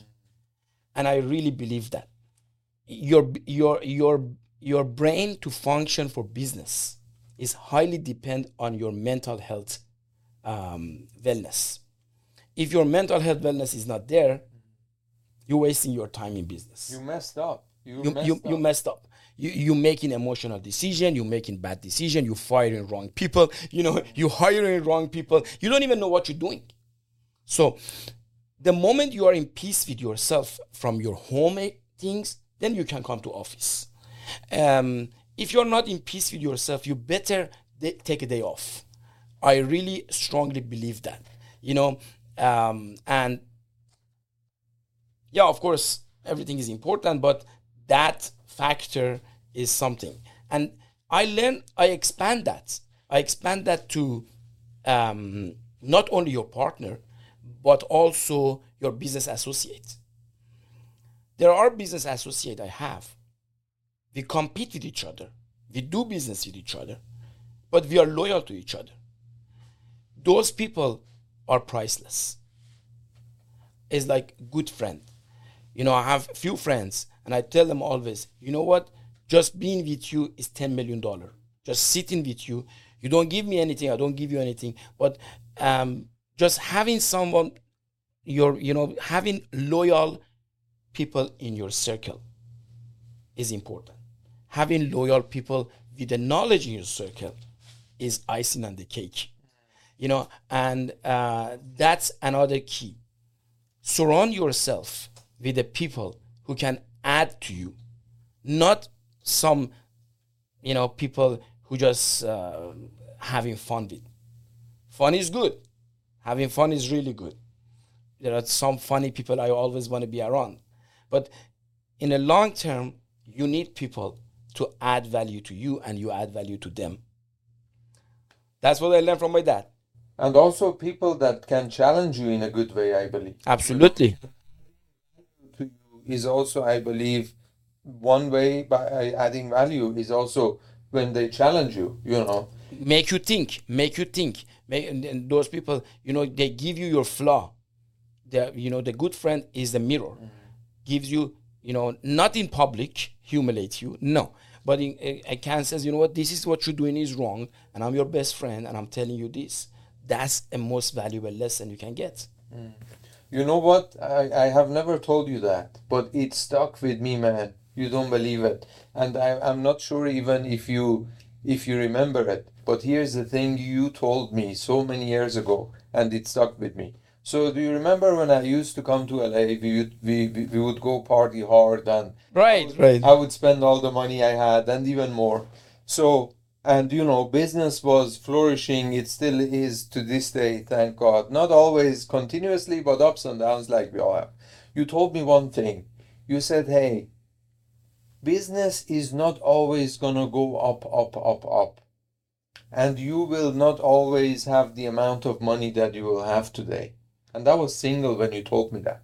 B: And I really believe that. Your, your, your, your brain to function for business is highly depend on your mental health um, wellness. If your mental health wellness is not there, you're wasting your time in business.
A: You messed up.
B: You, you, messed, you, up. you messed up you you making emotional decision you're making bad decision you're firing wrong people you know (laughs) you're hiring wrong people. You don't even know what you're doing. So the moment you are in peace with yourself from your home things then you can come to office. Um, if you're not in peace with yourself you better de- take a day off. I really strongly believe that you know um, and yeah of course everything is important but that factor is something. And I learn, I expand that. I expand that to um, not only your partner, but also your business associate. There are business associate I have. We compete with each other. We do business with each other, but we are loyal to each other. Those people are priceless. It's like good friend. You know, I have few friends and I tell them always, you know what? Just being with you is $10 million. Just sitting with you. You don't give me anything, I don't give you anything. But um, just having someone, your, you know, having loyal people in your circle is important. Having loyal people with the knowledge in your circle is icing on the cake. You know, and uh, that's another key. Surround yourself with the people who can add to you, not some, you know, people who just uh, having fun with. Fun is good. Having fun is really good. There are some funny people I always want to be around. But in the long term, you need people to add value to you and you add value to them. That's what I learned from my dad.
A: And also people that can challenge you in a good way, I believe.
B: Absolutely
A: is also, I believe, one way by adding value is also when they challenge you, you know.
B: Make you think, make you think. Make, and those people, you know, they give you your flaw. The, you know, the good friend is the mirror. Mm-hmm. Gives you, you know, not in public, humiliate you, no. But in, a, can says, you know what, this is what you're doing is wrong, and I'm your best friend, and I'm telling you this. That's a most valuable lesson you can get. Mm.
A: You know what? I, I have never told you that, but it stuck with me, man. You don't believe it. And I, I'm not sure even if you if you remember it. But here's the thing you told me so many years ago, and it stuck with me. So do you remember when I used to come to LA? We would, we, we would go party hard and
B: right, right.
A: I would spend all the money I had and even more. So and you know business was flourishing. It still is to this day thank god. Not always continuously but ups and downs like we all have. You told me one thing. You said hey business is not always gonna go up up up up. And you will not always have the amount of money that you will have today. And that was single when you told me that.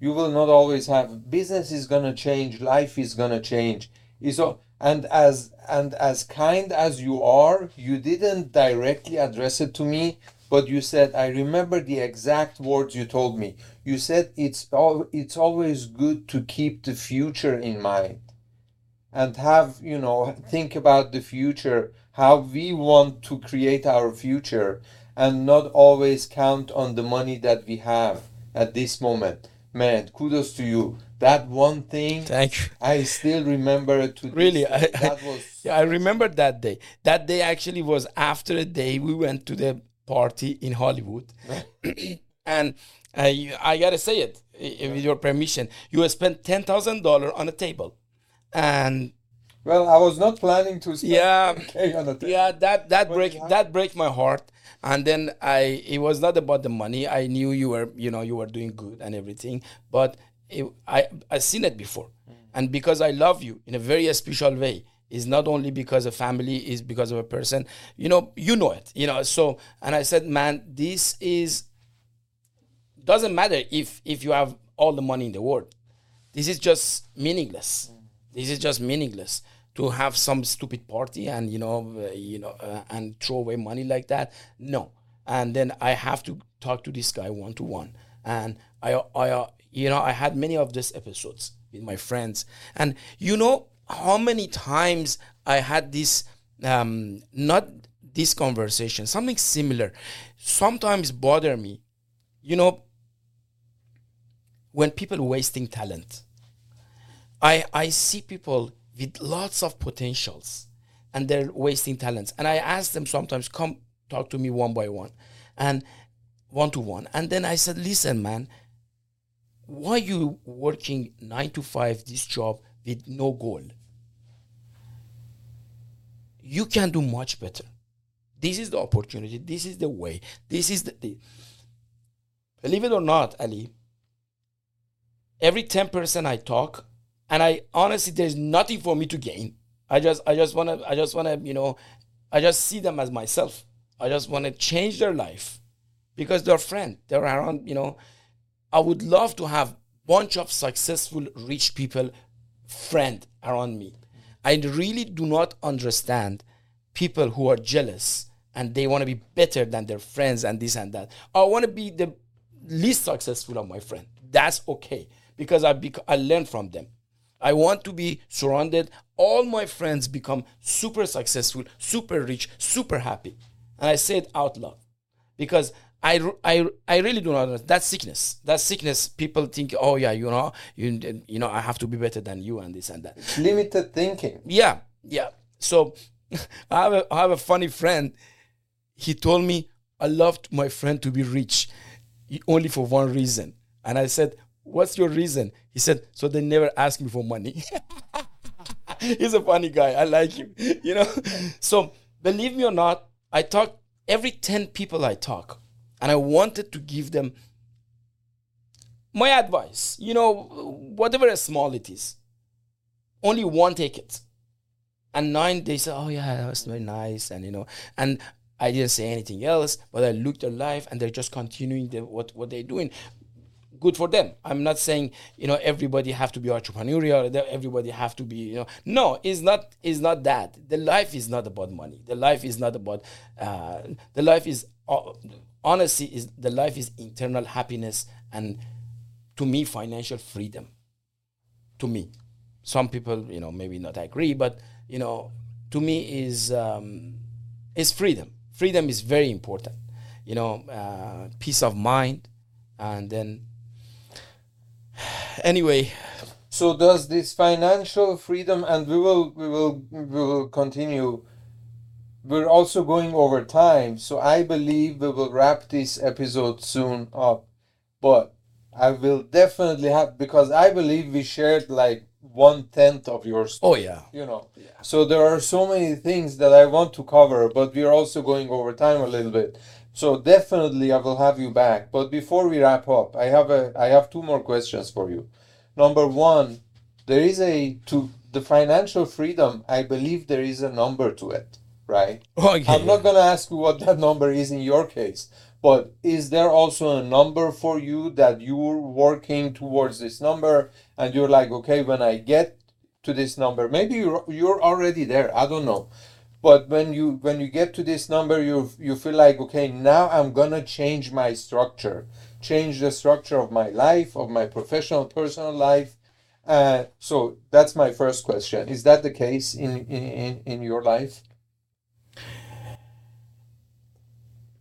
A: You will not always have business is gonna change. Life is gonna change. Is all and as and as kind as you are you didn't directly address it to me but you said i remember the exact words you told me. You said it's it's always good to keep the future in mind and have you know think about the future how we want to create our future and not always count on the money that we have at this moment. Man kudos to you that one thing
B: Thank you.
A: i still remember it to
B: Really. I,
A: that was (laughs)
B: yeah, I remember that day. That day actually was after a day we went to the party in Hollywood, (coughs) and I, I gotta say it with your permission. You spent ten thousand dollar on a table, and
A: well i was not planning to spend
B: yeah, (laughs)
A: on a table.
B: yeah, that that
A: But
B: break
A: have-
B: that break my heart. And then I, it was not about the money. I knew you were, you know, you were doing good and everything, but it, I I seen it before, and because I love you in a very special way. Is not only because of family, is because of a person. You know, you know it. You know, so and I said, man, this is doesn't matter if if you have all the money in the world. This is just meaningless. This is just meaningless to have some stupid party and you know uh, you know uh, and throw away money like that. No, and then I have to talk to this guy one to one, and I I you know I had many of these episodes with my friends, and you know how many times I had this um, not this conversation something similar sometimes bother me. You know when people wasting talent i i see people with lots of potentials and they're wasting talents. And i ask them sometimes come talk to me one by one and one to one. And then i said listen man why you working 9 to 5 this job with no goal? You can do much better. This is the opportunity. This is the way. This is the, the believe it or not ali every 10% i talk and i honestly there's nothing for me to gain. I just i just want to i just want to you know i just see them as myself. I just want to change their life because they're friend they're around you know i would love to have bunch of successful rich people friend around me i really do not understand people who are jealous and they want to be better than their friends and this and that i want to be the least successful of my friend that's okay because i bec- i learn from them I want to be surrounded. All my friends become super successful, super rich, super happy. And I say it out loud because I, I, I really do not understand. That's sickness. That's sickness. People think, oh, yeah, you know, you, you know, I have to be better than you and this and that.
A: limited thinking
B: Yeah, yeah. So (laughs) I have a, I have a funny friend. He told me I loved my friend to be rich only for one reason. And I said, What's your reason? He said, So they never ask me for money. (laughs) He's a funny guy. I like him. (laughs) You know? So believe me or not, I talk every 10 people I talk, and I wanted to give them my advice. You know, whatever small it is. Only one take it. And nine they said oh yeah that was very nice and you know and i didn't say anything else but i looked at life and they're just continuing the, what what they're doing. Good for them. I'm not saying you know everybody have to be entrepreneurial everybody have to be you know. No it's not it's not that. The life is not about money. The life is not about uh, the life is uh, honestly is the life is internal happiness and to me financial freedom. To me. Some people you know maybe not agree but you know to me is um, is freedom. Freedom is very important. You know uh, peace of mind and then (sighs) anyway.
A: So does this financial freedom, and we will we will we will continue. We're also going over time, so I believe we will wrap this episode soon up. But I will definitely have because I believe we shared like one tenth of your story.
B: oh yeah
A: You know, Yeah. so there are so many things that I want to cover, but we are also going over time a little bit. So definitely I will have you back. But before we wrap up, I have a I have two more questions for you. Number one, there is a to the financial freedom. I believe there is a number to it, right?
B: okay
A: I'm not gonna ask you what that number is in your case, but is there also a number for you that you're working towards this number and you're like, okay, when I get to this number maybe you're, you're already there i don't know but when you when you get to this number you you feel like okay now i'm gonna change my structure change the structure of my life of my professional personal life uh, so that's my first question. Is that the case in in, in your life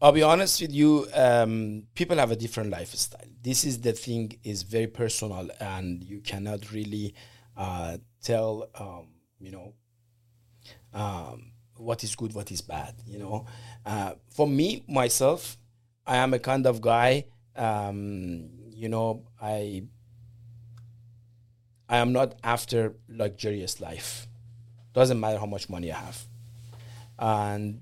B: I'll be honest with you. Um, people have a different lifestyle. This is the thing is very personal, and you cannot really uh, tell. Um, you know, um, what is good, what is bad. You know, uh, for me myself, I am a kind of guy. Um, you know, I I am not after luxurious life. Doesn't matter how much money I have, and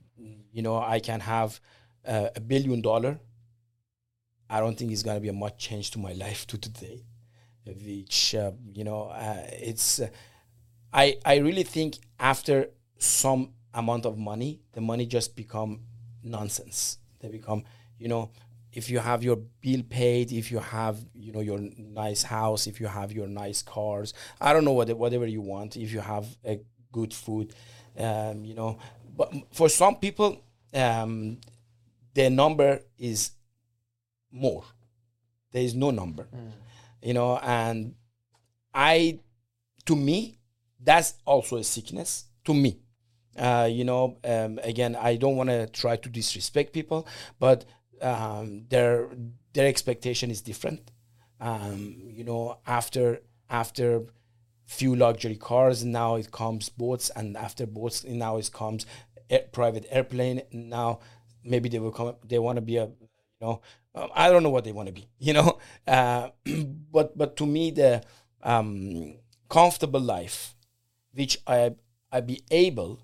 B: you know, I can have a billion dollar, I don't think it's gonna be a much change to my life to today. Which uh, you know, uh, it's uh, I I really think after some amount of money, the money just become nonsense. They become you know if you have your bill paid, if you have you know your nice house, if you have your nice cars, I don't know what whatever you want. If you have a good food, um, you know. But for some people, um, the number is more. There is no number, mm. you know, and I, to me, that's also a sickness to me. Uh, you know, um, again, I don't want to try to disrespect people, but um, their their expectation is different. Um, you know, after after few luxury cars, now it comes boats, and after boats, now it comes air, private airplane. Now maybe they will come they want to be a you know um, i don't know what they want to be (laughs) you know? Uh, (clears throat) but but to me the um, comfortable life which i i be able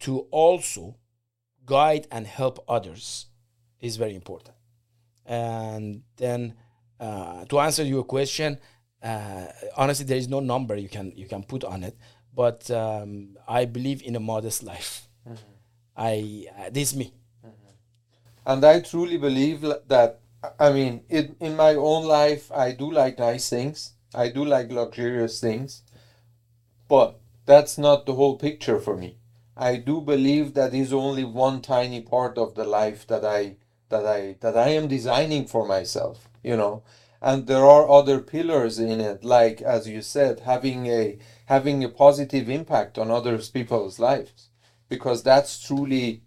B: to also guide and help others is very important. And then uh, to answer your question uh, honestly there is no number you can you can put on it but um, i believe in a modest life. Mm-hmm. i uh, this is me
A: and I truly believe that I mean in in my own life I do like nice things. I do like luxurious things. But that's not the whole picture for me. I do believe that is only one tiny part of the life that I that I that I am designing for myself you know? And there are other pillars in it like as you said having a having a positive impact on other people's lives. Because that's truly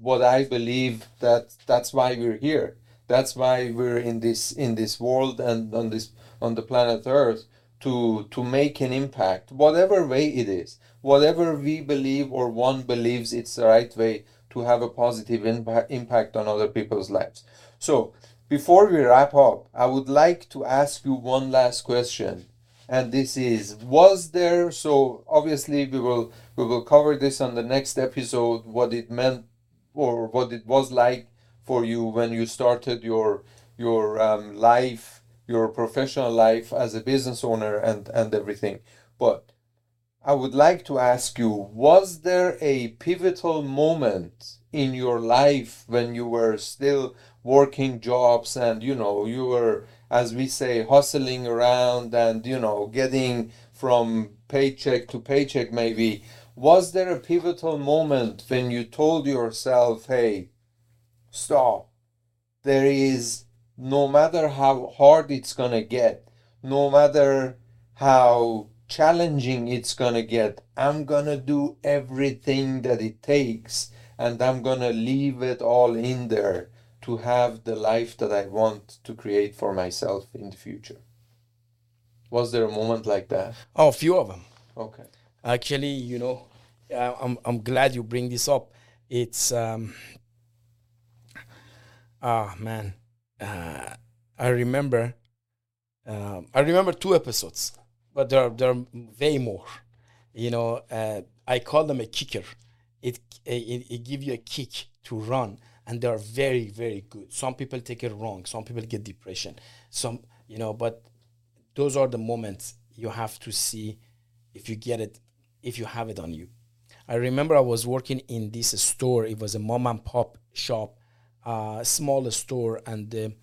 A: what I believe that that's why we're here. That's why we're in this in this world and on this on the planet Earth to to make an impact, whatever way it is, whatever we believe or one believes it's the right way to have a positive impact impact on other people's lives. So before we wrap up, I would like to ask you one last question. And this is was there so obviously we will we will cover this on the next episode what it meant or what it was like for you when you started your your um, life, your professional life as a business owner and and everything. But I would like to ask you: Was there a pivotal moment in your life when you were still working jobs and you know you were, as we say, hustling around and you know getting from paycheck to paycheck maybe? Was there a pivotal moment when you told yourself, hey, stop? There is, no matter how hard it's going to get, no matter how challenging it's going to get, I'm going to do everything that it takes and I'm going to leave it all in there to have the life that I want to create for myself in the future. Was there a moment like that?
B: Oh, a few of them.
A: Okay
B: actually you know i'm i'm glad you bring this up. It's um ah man. Uh, i remember um, i remember two episodes but there are, there are way more. You know uh, i call them a kicker. It, it it give you a kick to run and they are very very good. Some people take it wrong. Some people get depression. Some you know but those are the moments you have to see if you get it if you have it on you. I remember I was working in this store. It was a mom and pop shop, uh, small store, and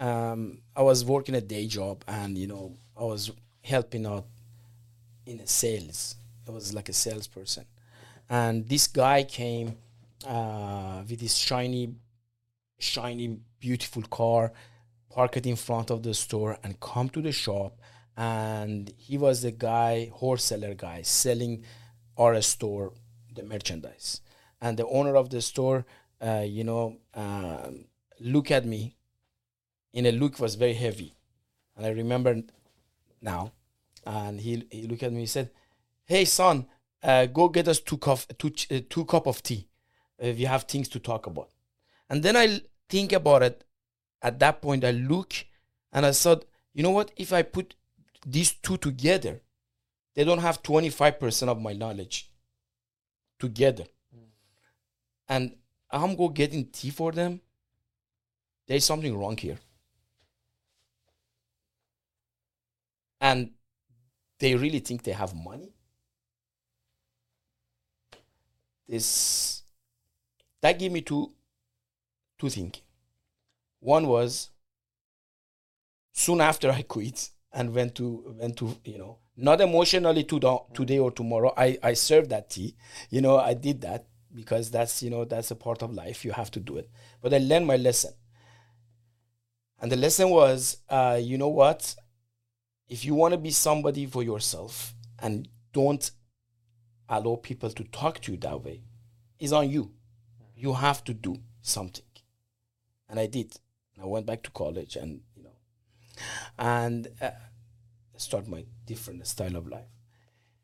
B: uh, um, I was working a day job, and you know I was helping out in sales. I was like a salesperson, and this guy came uh, with this shiny, shiny, beautiful car, parked in front of the store, and come to the shop. And he was the guy, wholesaler guy, selling our store the merchandise. And the owner of the store, uh, you know, um, look at me. In a look was very heavy, and I remember now. And he he looked at me. He said, "Hey son, uh, go get us two cup two uh, two cup of tea. If you have things to talk about." And then I think about it. At that point, I look and I thought, you know what? If I put these two together, they don't have twenty five percent of my knowledge together. Hmm. And I'm go getting tea for them. There's something wrong here. And they really think they have money. This that gave me two two things. One was soon after I (laughs) quit and went to went to you know not emotionally to today or tomorrow. I I served that tea, you know I did that because that's you know that's a part of life. You have to do it. But I learned my lesson, and the lesson was, uh, you know what? If you want to be somebody for yourself and don't allow people to talk to you that way, it's on you. You have to do something, and I did. I went back to college, and and. Uh, start my different style of life.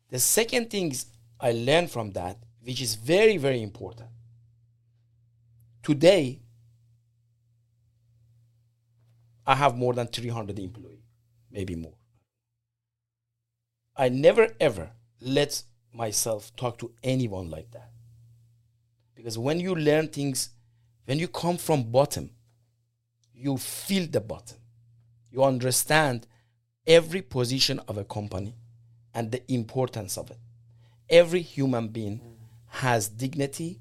B: The second things I learned from that, which is very, very important. Today, I have more than 300 employees, maybe more. I never ever let myself talk to anyone like that. Because when you learn things, when you come from bottom, you feel the bottom. You understand every position of a company and the importance of it. Every human being has dignity,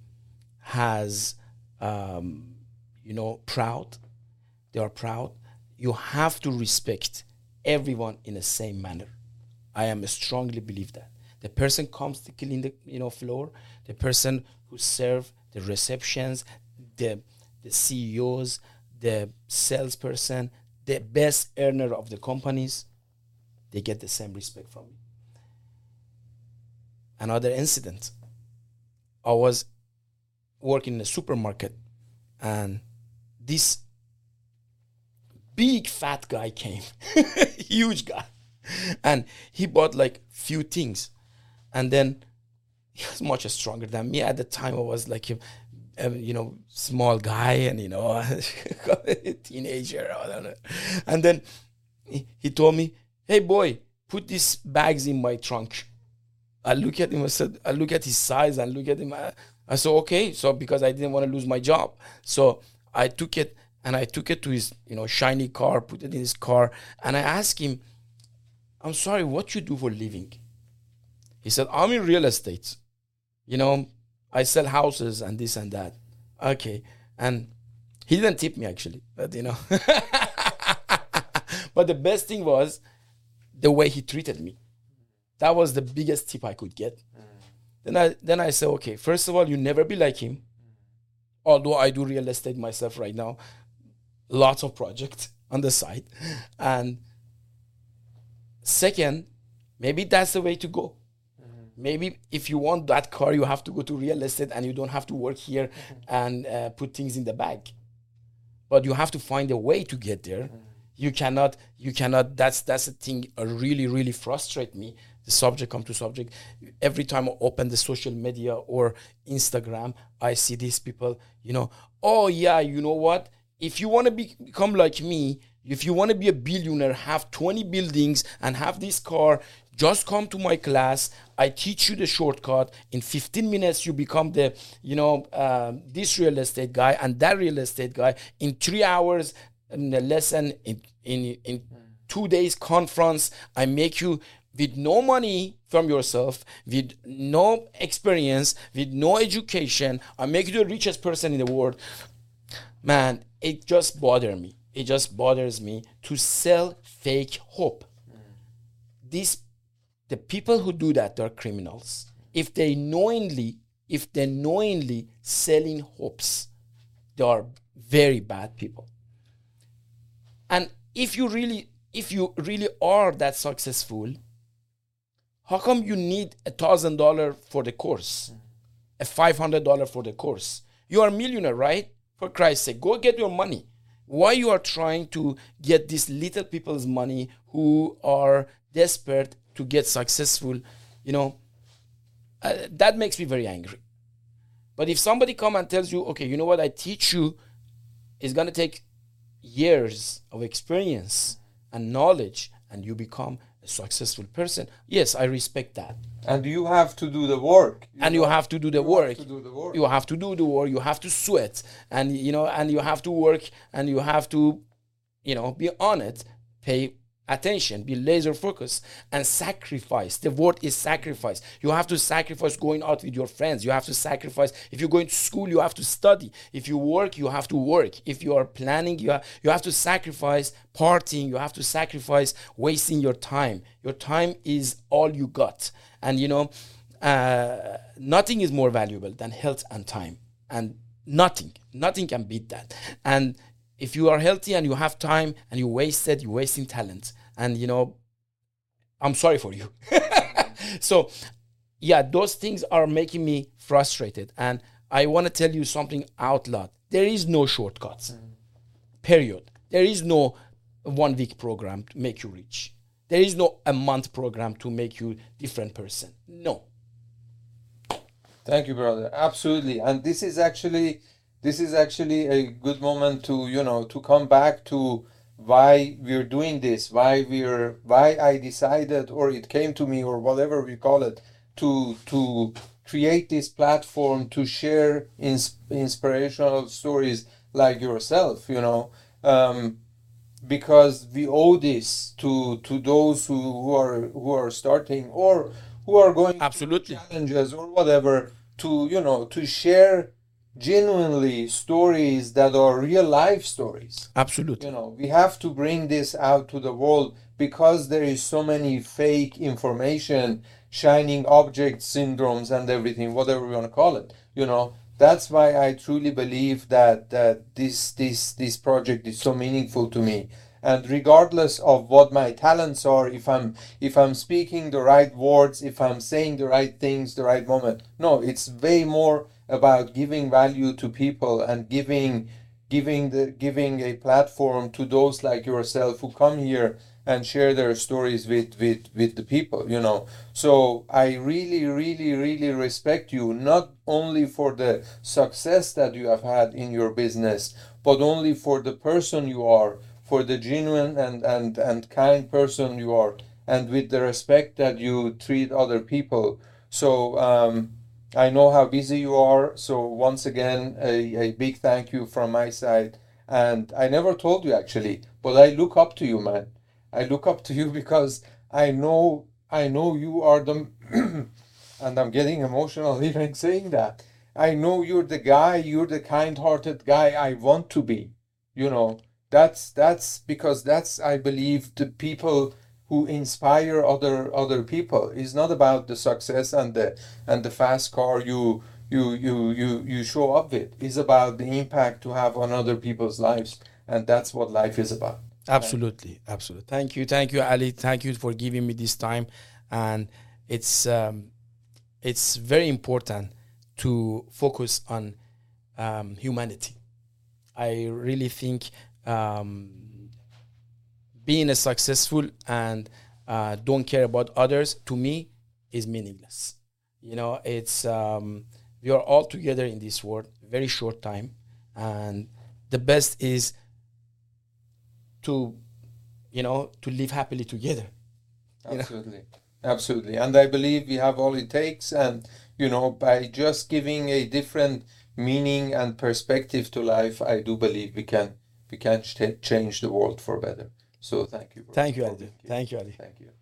B: has, um, you know, proud. They are proud. You have to respect everyone in the same manner. I am strongly believe that the person comes to clean the you know floor, the person who serve the receptions, the the CEOs, the salesperson, the best earner of the companies, they get the same respect from me. Another incident I was working in a supermarket and this big fat guy came, (laughs) huge guy, and he bought like few things, and then he was much stronger than me at the time. I was like a you know small guy and you know (laughs) teenager, I don't know. and then he, told me, hey boy, put these bags in my trunk. I look at him, I said, I look at his size and look at him. I, I said, okay. So because I didn't want to lose my job. So I took it and I took it to his, you know, shiny car, put it in his car. And I asked him, I'm sorry, what you do for living? He said, I'm in real estate. You know, I sell houses and this and that. Okay. And he didn't tip me actually, but you know. (laughs) but the best thing was the way he treated me. That was the biggest tip I could get. Then I then I said, okay, first of all, you never be like him. Although I do real estate myself right now, lots of projects (laughs) on the side. And second, maybe that's the way to go. Maybe if you want that car, you have to go to real estate and you don't have to work here mm-hmm. and uh, put things in the bag. But you have to find a way to get there. Mm-hmm you cannot you cannot that's that's a thing uh, really really frustrate me the subject come to subject every time i open the social media or instagram i see these people you know oh yeah you know what if you want to be, become like me if you want to be a billionaire have 20 buildings and have this car just come to my class. I teach you the shortcut. In 15 minutes you become the you know uh, this real estate guy and that real estate guy. In three hours in the lesson in in, in two days conference i make you with no money from yourself with no experience with no education. I make you the richest person in the world. Man it just bothers me. It just bothers me to sell fake hope. This the people who do that they're criminals. If they knowingly if they knowingly selling hopes they are very bad people. And if you really if you really are that successful how come you need a thousand dollar for the course? A five hundred dollar for the course? You are a millionaire right? For christ's sake go get your money. Why you are trying to get these little people's money who are desperate to get successful you know uh, that makes me very angry. But if somebody come and tells you okay you know what? I teach you is going to take years of experience and knowledge and you become a successful person. Yes i respect that.
A: And you have to do the work
B: and you have to do the
A: you
B: work.
A: have to do the work.
B: You have to do the work. You have to sweat. And you know and you have to work and you have to you know be on it pay attention be laser focused and sacrifice. The word is sacrifice. You have to sacrifice going out with your friends. You have to sacrifice. If you're going to school you have to study. If you work you have to work. If you are planning you have, you have to sacrifice partying. You have to sacrifice wasting your time. Your time is all you got. And you know uh, nothing is more valuable than health and time. And nothing nothing can beat that. And if you are healthy and you have time and you wasted you're wasting talent. And you know i'm sorry for you. (laughs) So yeah those things are making me frustrated. And i want to tell you something out loud. There is no shortcuts. Mm. Period. There is no one week program to make you rich. There is no a month program to make you different person. No.
A: Thank you, brother. Absolutely. And this is actually this is actually a good moment to, you know, to come back to why we're doing this, why we're why I decided or it came to me or whatever we call it to to create this platform to share ins- inspirational stories like yourself, you know. Um, because we owe this to to those who, who are who are starting or who are going
B: Absolutely.
A: challenges or whatever to you know to share genuinely stories that are real life stories.
B: Absolutely.
A: You know we have to bring this out to the world because there is so many fake information shining object syndromes and everything whatever we want to call it. You know that's why i truly believe that that this this this project is so meaningful to me. And regardless of what my talents are if i'm if i'm speaking the right words if i'm saying the right things the right moment no it's way more about giving value to people and giving giving the giving a platform to those like yourself who come here and share their stories with with with the people you know? So i really really really respect you not only for the success that you have had in your business but only for the person you are for the genuine and and and kind person you are and with the respect that you treat other people. So um I know how busy you are, so once again, a, a big thank you from my side. And I never told you actually, but I look up to you, man. I look up to (laughs) you because I know I know you are the (clears throat) and I'm getting emotional (laughs) even saying that. I know you're the guy, you're the kind-hearted guy I want to be. You know, that's that's because that's I believe the people who inspire other other people. Is not about the success and the and the fast car you you you you you show up with. It's about the impact to have on other people's lives and that's what life is about.
B: Absolutely absolutely. Thank you thank you ali. Thank you for giving me this time. And it's um, it's very important to focus on um, humanity. I really think um, being successful and uh, don't care about others to me is meaningless. You know it's um, we are all together in this world very short time and the best is to you know to live happily together. You know?
A: absolutely. Absolutely. And i believe we have all it takes and you know by just giving a different meaning and perspective to life i do believe we can we can ch- change the world for better so thank you
B: thank you
A: for
B: ali thank you ali
A: thank you